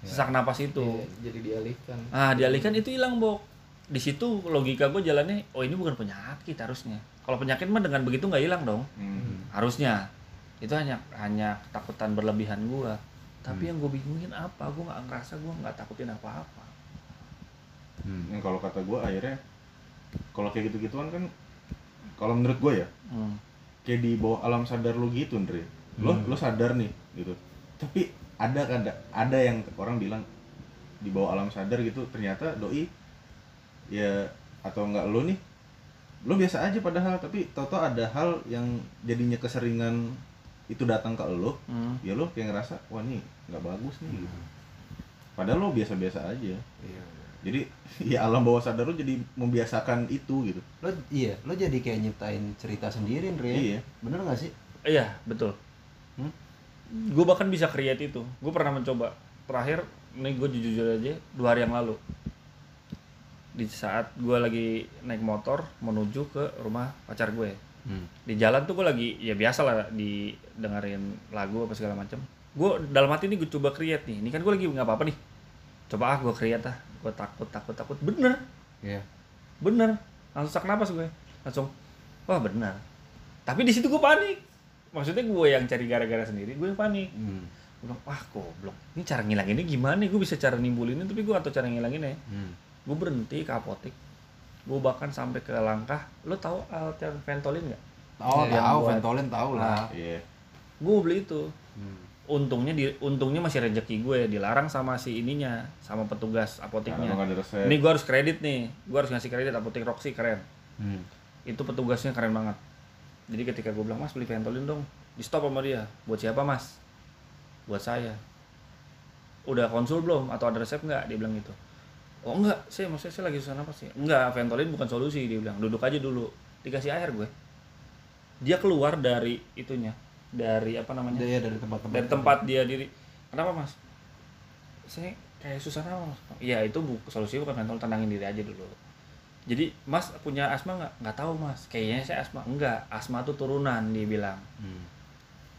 sesak napas itu. Iya, jadi dialihkan Ah, dialihkan itu hilang, Bok. Di situ logika gue jalannya, oh ini bukan penyakit harusnya. Kalau penyakit mah dengan begitu nggak hilang dong. Hmm. Harusnya. Itu hanya hanya ketakutan berlebihan gua. Tapi yang gue bingungin apa? Gue nggak ngerasa gue nggak takutin apa-apa. Hmm. Yang kalau kata gue akhirnya kalau kayak gitu-gituan kan kalau menurut gue ya Hmm. kayak di bawah alam sadar lu gitu Andre lo lo sadar nih gitu tapi ada kan ada, ada yang orang bilang di bawah alam sadar gitu ternyata doi ya atau enggak lo nih lo biasa aja padahal tapi tau-tau ada hal yang jadinya keseringan itu datang ke lo Hmm. ya lo kayak ngerasa wah nih nggak bagus nih gitu. padahal lo biasa-biasa aja Iya. jadi ya alam bawah sadar lo jadi membiasakan itu gitu Lo iya, lo jadi kayak nyiptain cerita sendiri, Andre. Iya. Bener gak sih? Iya, betul. Hmm? Gue bahkan bisa create itu. Gue pernah mencoba. Terakhir, nih gue jujur aja, dua hari yang lalu. Di saat gue lagi naik motor menuju ke rumah pacar gue. Hmm. Di jalan tuh gue lagi, ya biasa lah di dengerin lagu apa segala macam. Gue dalam hati ini gue coba create nih. Ini kan gue lagi nggak apa-apa nih. Coba ah gue create ah. Gue takut, takut, takut. Bener, Iya. bener. Langsung sak napas gue. Langsung, wah bener. Tapi di situ gue panik. Maksudnya gue yang cari gara-gara sendiri, gue yang panik. Hmm. Gue bilang, wah goblok. Ini cara ngilanginnya gimana? Gue bisa cara nimbulinnya, tapi gue atau cara ngilanginnya. Hmm. Gue berhenti ke apotek. Gue bahkan sampai ke langkah, lo tahu alter Ventolin nggak? Oh, Yang tahu, Ventolin tahu lah. iya Gue beli itu. Hmm. Untungnya di, untungnya masih rezeki gue dilarang sama si ininya, sama petugas apoteknya. resep Ini gue harus kredit nih, gue harus ngasih kredit apotek Roxy keren. Hmm. Itu petugasnya keren banget. Jadi ketika gue bilang mas beli Ventolin dong, di stop sama dia. Buat siapa mas? Buat saya. Udah konsul belum? Atau ada resep nggak? Dia bilang gitu. Oh enggak, saya maksudnya saya lagi susah apa sih? Enggak, Ventolin bukan solusi. Dia bilang duduk aja dulu. Dikasih air gue. Dia keluar dari itunya, dari apa namanya? Dia dari tempat-tempat. dari tempat dia diri kenapa mas saya kayak susah napas iya itu bu solusinya bukan mentol tenangin diri aja dulu jadi mas punya asma nggak nggak tahu mas kayaknya saya asma enggak asma tuh turunan dia bilang Hmm.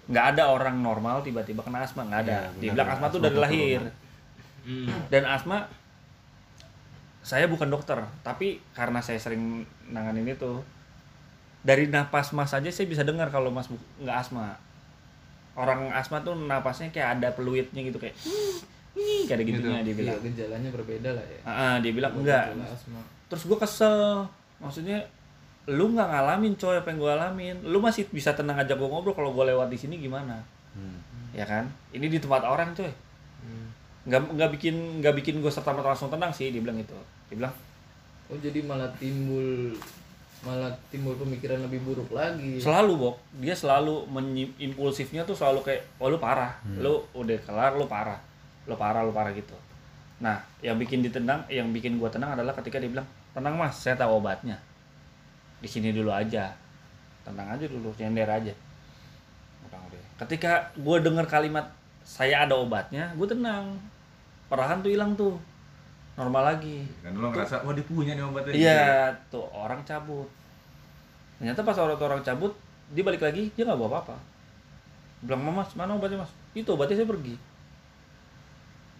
nggak ada orang normal tiba-tiba kena asma nggak ada Iya, dia bilang benar. asma tuh Asma dari lahir turunan. dan asma saya bukan dokter tapi karena saya sering nanganin itu dari napas mas aja saya bisa dengar kalau mas nggak asma. Orang asma tuh napasnya kayak ada peluitnya gitu kayak nih kayak ada gitunya dia Iya, bilang. gejalanya berbeda lah ya. Ah, ah, dia bilang enggak. terus gue kesel. Maksudnya lu nggak ngalamin coy apa yang gue alamin. Lu masih bisa tenang aja gue ngobrol kalau gue lewat di sini gimana? Hmm. ya kan? Ini di tempat orang coy. Nggak nggak bikin nggak bikin gue serta merta langsung tenang sih dia bilang itu dia bilang Oh jadi malah timbul malah timbul pemikiran lebih buruk lagi. selalu bok dia selalu impulsifnya tuh selalu kayak oh lu parah. Lu udah kelar lu parah. Lu parah lu parah gitu. Nah yang bikin ditenang yang bikin gua tenang adalah ketika dia bilang tenang mas saya tahu obatnya. Di sini dulu aja. Tenang aja dulu nyender aja. Ketika gua dengar kalimat saya ada obatnya gue tenang perlahan tuh hilang tuh normal lagi kan lu ngerasa wah dia punya nih obatnya Iya, tuh orang cabut. Ternyata pas orang orang cabut, dia balik lagi, dia nggak bawa apa-apa. Bilang, Mas, mana obatnya mas? Itu obatnya saya pergi.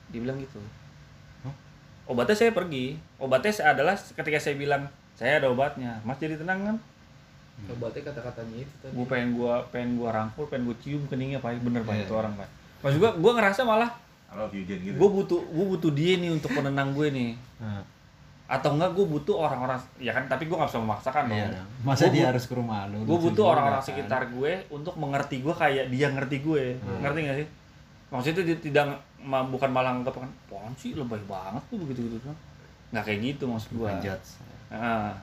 Dia bilang gitu. Obatnya saya pergi. Obatnya saya adalah ketika saya bilang, saya ada obatnya. Mas jadi tenang kan? Obatnya kata-katanya itu tadi. Gue pengen gua pengen gua rangkul, pengen gua cium keningnya pak, bener pak Iya. itu orang pak. Mas juga, gua ngerasa malah I love you Jen gitu gue butuh gue butuh dia nih untuk penenang gue nih. Nah, Atau enggak gue butuh orang-orang ya kan tapi gue nggak bisa memaksakan dong. iya. Masa Gua dia harus ke rumah lu? gue butuh orang-orang kan? sekitar gue untuk mengerti gue kayak dia ngerti gue Hmm. ngerti gak sih maksudnya itu tidak bukan malah anggap kan pohon sih lebay banget tuh begitu gitu kan nggak kayak gitu maksud gue. Nah,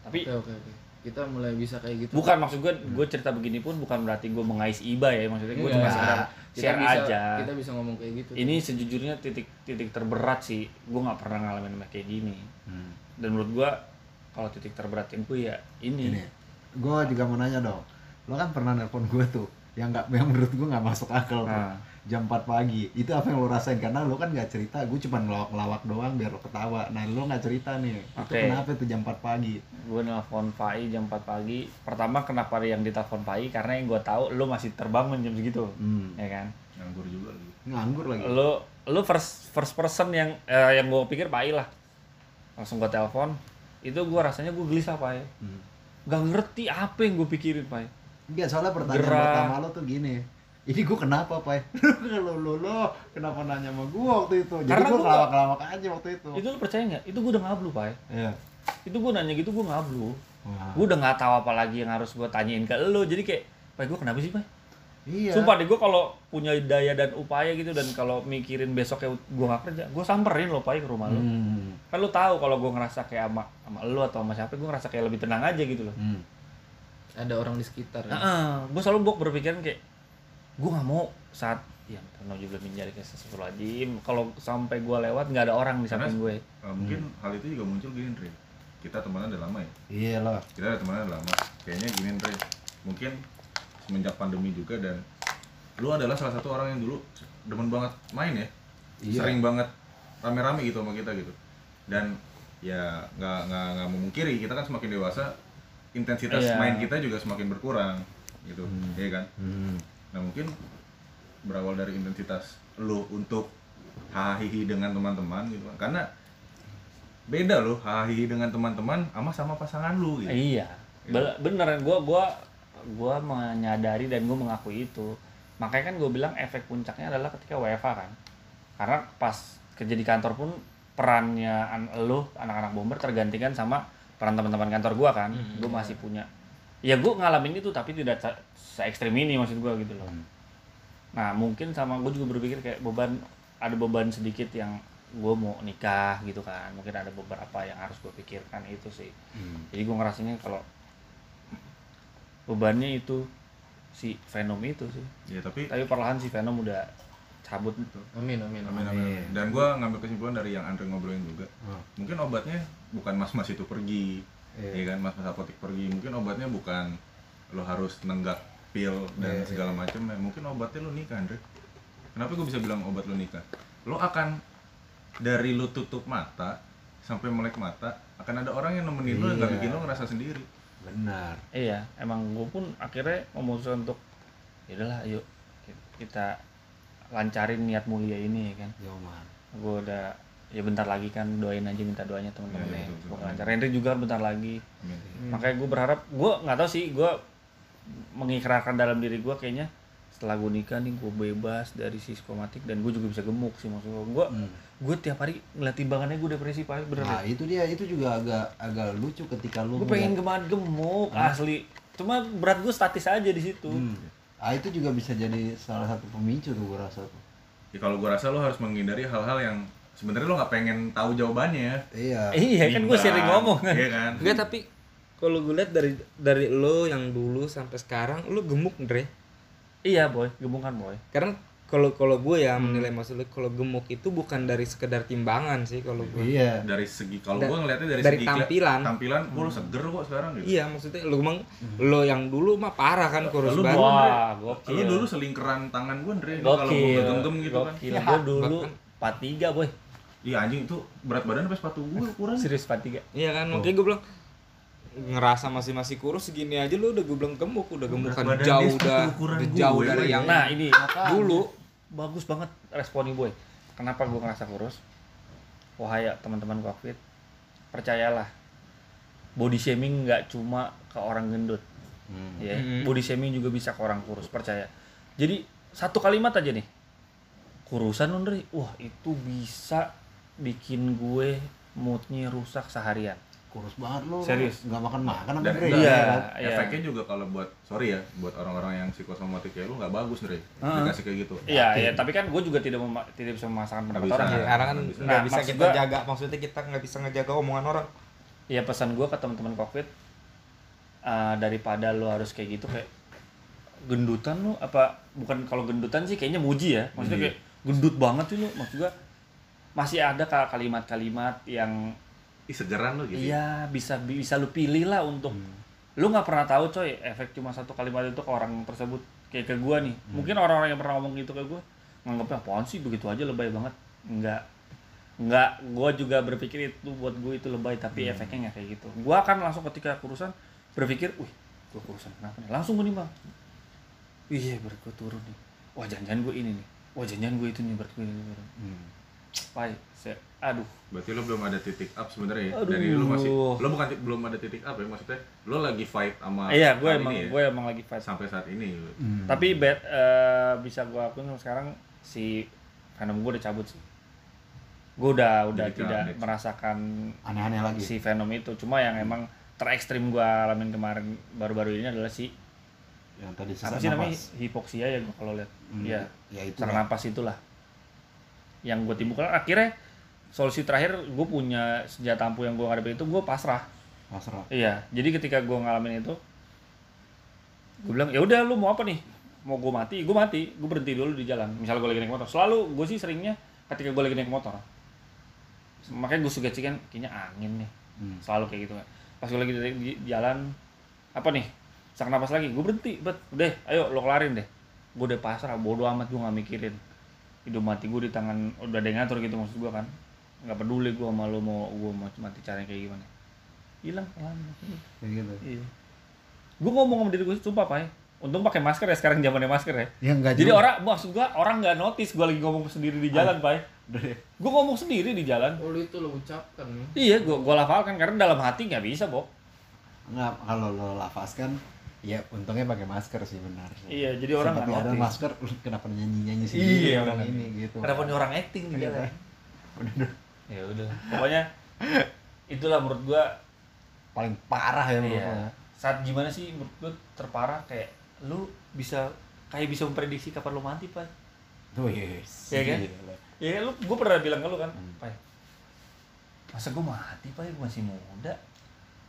tapi Oke oke oke. Kita mulai bisa kayak gitu. bukan maksud gue gue cerita begini pun bukan berarti gue mengais iba ya maksudnya gue Enggak. cuma sekedar Kita share bisa, aja Kita bisa ngomong kayak gitu. ini sejujurnya titik titik terberat sih gue nggak pernah ngalamin kayak gini Hmm. dan menurut gue kalau titik terberat yang gue ya ini, Ini, gue juga mau nanya dong. Lo kan pernah nelpon gue tuh, yang nggak, yang menurut gue nggak masuk akal. Nah. Jam 4 pagi, itu apa yang lo rasain? Karena lo kan nggak cerita, gue cuma ngelawak-ngelawak doang biar lo ketawa. Nah lo nggak cerita nih, itu Oke. kenapa itu jam 4 pagi? gue nelfon Pai jam 4 pagi pertama kenapa yang ditelepon Pai karena yang gue tahu lo masih terbangun jam segitu Hmm. ya kan nganggur juga lagi Nganggur lagi. lo lo first first person yang eh, yang gue pikir Pai lah langsung gue telepon itu gue rasanya gue gelisah Pai Hmm. gak ngerti apa yang gue pikirin Pai Enggak, soalnya pertanyaan Gerah. pertama lo tuh gini. Ini gue kenapa, Pak? Kalau lo, lo kenapa nanya sama gue waktu itu? Jadi Karena gue gua- ngelawak-ngelawak aja waktu itu. itu lo percaya nggak itu gue udah ngablu Pai Iya. itu gue nanya gitu gue ngablu Wah. gue udah nggak tahu apa lagi yang harus gue tanyain ke lo jadi kayak Pai gue kenapa sih Pai Iya. Sumpah deh gue kalau punya daya dan upaya gitu dan kalau mikirin besoknya gue gak kerja, gue samperin lo pai ke rumah lo. Hmm. Kan lo tahu kalau gue ngerasa kayak sama sama lo atau sama siapa, gue ngerasa kayak lebih tenang aja gitu loh. Hmm. Ada orang di sekitar. ya. gue selalu bok berpikiran kayak gue nggak mau saat ya juga menjadi kayak sesuatu lajim kalau sampai gue lewat nggak ada orang di samping gue Eh, mungkin hal itu juga muncul gini Andre kita temenan udah lama ya Iya lah. kita udah temenan udah lama kayaknya gini Andre mungkin semenjak pandemi juga dan lu adalah salah satu orang yang dulu demen banget main ya Iya. sering banget rame-rame gitu sama kita gitu dan ya nggak nggak nggak memungkiri kita kan semakin dewasa intensitas Iya. main kita juga semakin berkurang gitu. Hmm. iya kan? Hmm. nah mungkin berawal dari intensitas lu untuk hahihi dengan teman-teman gitu kan. Karena beda loh hahihi dengan teman-teman sama sama pasangan lu gitu. Iya. Be- beneran gue gua gua menyadari dan gue mengakui itu. Makanya kan gue bilang efek puncaknya adalah ketika WFA kan. Karena pas kerja di kantor pun perannya an lo anak-anak bomber tergantikan sama peran teman-teman kantor gua kan Hmm, gue masih punya. Ya gue ngalamin itu tapi tidak se, ekstrim ini maksud gue gitu loh. Hmm. nah mungkin sama gue juga berpikir kayak beban ada beban sedikit yang gue mau nikah gitu kan. Mungkin ada beberapa yang harus gue pikirkan itu sih. Hmm. jadi gue ngerasanya kalau bebannya itu si Venom itu sih. Ya tapi tapi perlahan si Venom udah cabut Amin amin amin, amin. amin, Amin. amin. dan gua ngambil kesimpulan dari yang Andre ngobrolin juga Oh. mungkin obatnya bukan mas-mas itu pergi Iya. ya kan mas-mas apotek pergi mungkin obatnya bukan lo harus nenggak pil dan Iya, segala macam ya mungkin obatnya lo nikah Andre kenapa gue bisa bilang obat lo nikah lo akan dari lo tutup mata sampai melek mata akan ada orang yang nemenin lo yang gak Iya. bikin lo ngerasa sendiri Benar. iya emang gue pun akhirnya memutuskan untuk ya udahlah ayo kita lancarin niat mulia ini ya kan Yo man. gue udah ya bentar lagi kan doain aja minta doanya teman-teman Iya, ya betul. Semoga lancar Henry juga bentar lagi. Hmm. makanya gue berharap gue nggak tahu sih gue mengikrarkan dalam diri gue kayaknya setelah gue nikah nih gue bebas dari psikomatik dan gue juga bisa gemuk sih maksud gue gue Hmm. gue tiap hari ngeliat timbangannya gue depresi pak bener Nah itu dia itu juga agak agak lucu ketika lu gue pengen gemat gemuk asli cuma berat gue statis aja di situ Hmm. Ah itu juga bisa jadi salah satu pemicu tuh gue rasa tuh. Ya kalau gua rasa lo harus menghindari hal-hal yang sebenarnya lo nggak pengen tahu jawabannya. Iya. iya kan gue sering ngomong kan Iya kan? Enggak tapi kalau gue lihat dari dari lo yang dulu sampai sekarang lo gemuk Dre iya boy gemuk kan boy karena kalau kalau gue ya Hmm. menilai maksudnya kalau gemuk itu bukan dari sekedar timbangan sih kalau gue Iya. Dari segi kalau Da- gua ngeliatnya dari, dari segi tampilan. tampilan, gua lo seger kok sekarang gitu. iya maksudnya lo emang lo yang dulu mah parah kan kurus Lu banget Lu gokil dulu selingkeran tangan gua, Andre. Kalau gua gokil genggam gitu kan. gue dulu Bahkan- 43 boy Iya anjing itu berat badan sampai sepatu gua kurang. serius 43 iya kan makanya gue bilang ngerasa masih masih kurus segini aja lo udah gue bilang gemuk udah gemuk Berat kan badan jauh udah gue, jauh dari yang nah ini dulu bagus banget responnya boy kenapa gue ngerasa kurus? Wahai ya teman-teman covid percayalah. Body shaming nggak cuma ke orang gendut. Hmm. ya Mhm. body shaming juga bisa ke orang kurus percaya. Jadi satu kalimat aja nih. Kurusan lu, Ndre wah itu bisa bikin gue moodnya rusak seharian Kurus banget lu. Serius. Nggak makan makan apa Dan Dre? Iya, iya. efeknya juga kalau buat sorry ya buat orang-orang yang psikosomatik kayak lu nggak bagus Heeh. dikasih kayak gitu iya iya tapi kan gue juga tidak mema- tidak bisa memasakkan Nggak pendapat orang Ya, karena kan Nggak bisa. Nah, bisa kita gua- jaga maksudnya kita nggak bisa ngejaga omongan orang Iya pesan gue ke teman-teman covid eh, daripada lo harus kayak gitu kayak gendutan lo apa bukan kalau gendutan sih kayaknya muji ya maksudnya kayak gendut banget sih lo maksud gue masih ada ka- kalimat-kalimat yang ih segeran lu gitu iya bisa bisa lu pilih lah untuk lu nggak pernah tahu coy efek cuma satu kalimat itu ke orang tersebut kayak ke gua nih. Mungkin orang-orang yang pernah ngomong gitu ke gua nganggapnya apaan sih begitu aja lebay banget. Enggak enggak gua juga berpikir itu buat gue itu lebay tapi efeknya nggak kayak gitu. Gua akan langsung ketika kurusan berpikir wih gua kurusan kenapa nih? Langsung gua nih bang iya berat gua turun nih. Wah jangan-jangan gua ini nih. Wah jangan-jangan gua itu nih berat gua ini Hmm. Pai, saya, aduh berarti lu belum ada titik up sebenarnya ya Aduh. dari lu masih lu bukan belum ada titik up ya maksudnya lu lagi fight sama iya gue emang ini ya? gue emang lagi fight sampai saat ini Hmm. tapi bet, eh, bisa gue akuin sekarang si Venom gue udah cabut sih gue udah udah Jadi tidak update. merasakan Aneh-aneh lagi. si Venom itu cuma yang emang terekstrim gue alamin kemarin baru-baru ini adalah si Yang tadi apa sesak sih namanya hipoksia ya kalau lihat Hmm. Iya Ya itu. sesak napas itulah yang gue timbulkan akhirnya solusi terakhir gue punya senjata ampuh yang gue ngadepin itu gue pasrah Pasrah. Iya, jadi ketika gue ngalamin itu, gue bilang ya udah lu mau apa nih? Mau gue mati, gue mati, gue berhenti dulu di jalan. Misal gue lagi naik motor, selalu gue sih seringnya ketika gue lagi naik motor, makanya gue suka cikan kayaknya angin nih, Hmm. selalu kayak gitu. Pas gue lagi di, di jalan, apa nih? Sak napas lagi, gue berhenti, bet, udah, ayo lo kelarin deh. Gue udah pasrah, bodo amat gue nggak mikirin. Hidup mati gue di tangan, udah ada yang ngatur gitu maksud gue kan. Nggak peduli gue sama lo mau gue mau mati caranya kayak gimana. Hilang, pelan. Kayak gitu. Iya. Gue ngomong sama diri gue, sumpah Pak. Untung pakai masker ya sekarang zamannya masker ya. Ya enggak Jadi juga. orang maksud gua orang nggak notice gue lagi ngomong sendiri di jalan, Pak. Udah deh. Gue ngomong sendiri di jalan. Oh lu itu lo ucapkan nih. Iya, gue gua lafalkan karena dalam hati nggak bisa, Bob. Enggak, kalau lo lafazkan ya untungnya pakai masker sih benar. Iya, jadi orang nggak ada masker kenapa nyanyi-nyanyi sih Iya, orang benar. ini gitu. Kenapa nih orang acting di Iya. jalan? Udah, udah. Ya udah. Pokoknya itulah menurut gua paling parah ya menurut iya. gua. Saat gimana sih menurut gua terparah kayak lu bisa kayak bisa memprediksi kapan lu mati, Pak. Tuh yes. Iya kan? Gila. Ya lu gue pernah bilang ke lu kan, Hmm. Pai. Masa gue mati, Pai? Gue masih muda.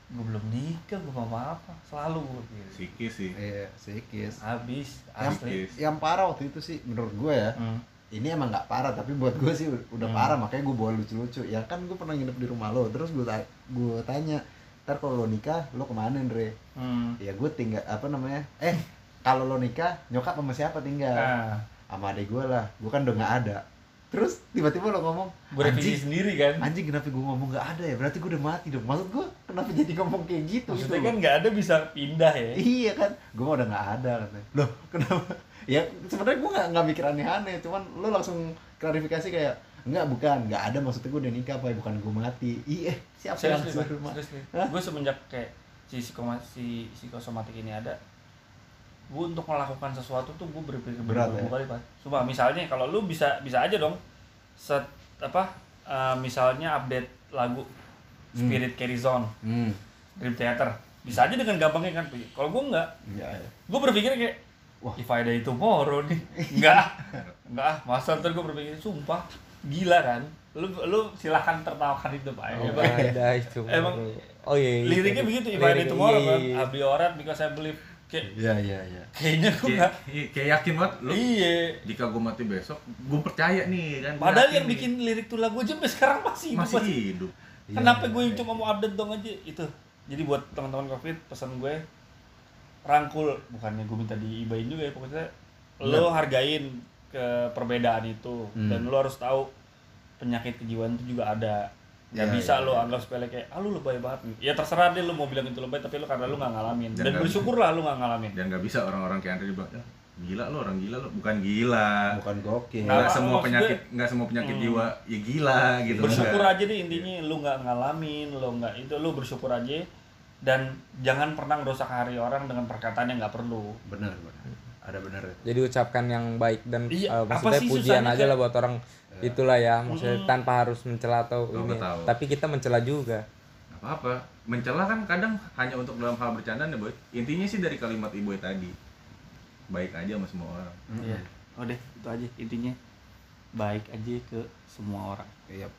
Gue belum nikah, gue mau apa-apa. Selalu gue gitu. psikis sih Iya, psikis. Habis, Yang, asli. Psikis. yang parah waktu itu sih menurut gue ya. Hmm. Ini emang nggak parah tapi buat gue sih udah Hmm. parah makanya gue bawa lucu-lucu. Ya kan gue pernah nginep di rumah lo, terus gue ta- gue tanya, ntar kalau lo nikah lo ke mana Andre? Hmm. Ya gue tinggal apa namanya? Eh kalau lo nikah nyokap sama siapa tinggal? Nah, Sama adik gue lah. Gue kan udah nggak ada. Terus tiba-tiba lo ngomong, gue revisi anjing, sendiri kan. anjing kenapa gue ngomong nggak ada ya? Berarti gue udah mati dong. Maksud gue kenapa jadi ngomong kayak gitu? Maksudnya gitu kan nggak ada bisa pindah ya. Iya kan, gue udah nggak ada katanya. Loh, kenapa? Ya sebenarnya gue nggak nggak mikir aneh-aneh, cuman lo langsung klarifikasi kayak enggak bukan, nggak ada maksudnya gue udah nikah apa bukan gue mati. Iya, siapa yang Serius nih, suruh Pak. mati? Gue semenjak kayak si psikoma, si psikosomatik ini ada, gue untuk melakukan sesuatu tuh gue berpikir Berat, ya? kali pak Sumpah misalnya kalau lu bisa bisa aja dong set apa eh, misalnya update lagu Spirit Carry Zone hmm Dream Theater bisa aja dengan gampangnya kan kalau gue nggak ya, ya. gue berpikir kayak Wah. if I die tomorrow nih nggak nggak ah masa ntar gue berpikir sumpah gila kan lu lu silahkan tertawakan itu pak Oh, ada itu. Emang oh iya. iya. liriknya begitu if I die tomorrow iya, kan iya. I'll be alright because I believe kayak Iya iya iya. kayaknya gue kayak, nggak iya, kayak yakin banget lu iya jika gue mati besok gue percaya nih kan padahal yang nih. bikin lirik tuh lagu aja sampai sekarang masih hidup, masih masih. hidup Iya, kenapa iya, gue yang iya. cuma mau update dong aja itu jadi buat teman-teman covid pesan gue rangkul bukannya gue minta diibain juga ya pokoknya lo hargain ke perbedaan itu Hmm. dan lo harus tahu penyakit kejiwaan itu juga ada nggak Iya, bisa iya, lo iya. anggap sepele kayak ah lu lebay banget ya terserah deh lo mau bilang itu lebay tapi lo karena lo nggak ngalamin Dan dan, nggak- bersyukurlah lo nggak ngalamin dan nggak bisa orang-orang kayak Andre bilang "Ya, gila lo orang gila lo bukan gila Bukan gokil. Nggak semua penyakit nggak semua penyakit Hmm. jiwa ya gila gitu bersyukur enggak. aja deh intinya lu nggak ngalamin lo nggak itu lu bersyukur aja dan jangan pernah merusak hari orang dengan perkataan yang nggak perlu Benar benar. Ada benar ya. Jadi ucapkan yang baik dan Iya, apa maksudnya sih pujian aja kayak- lah buat orang itulah ya maksudnya Mm. tanpa harus mencela atau Oh, ini tahu. tapi kita mencela juga Nggak apa-apa mencela kan kadang hanya untuk dalam hal bercandaan ya boy intinya sih dari kalimat ibu tadi baik aja sama semua orang Iya. Oh deh, itu aja intinya. Baik aja ke semua orang. Iya.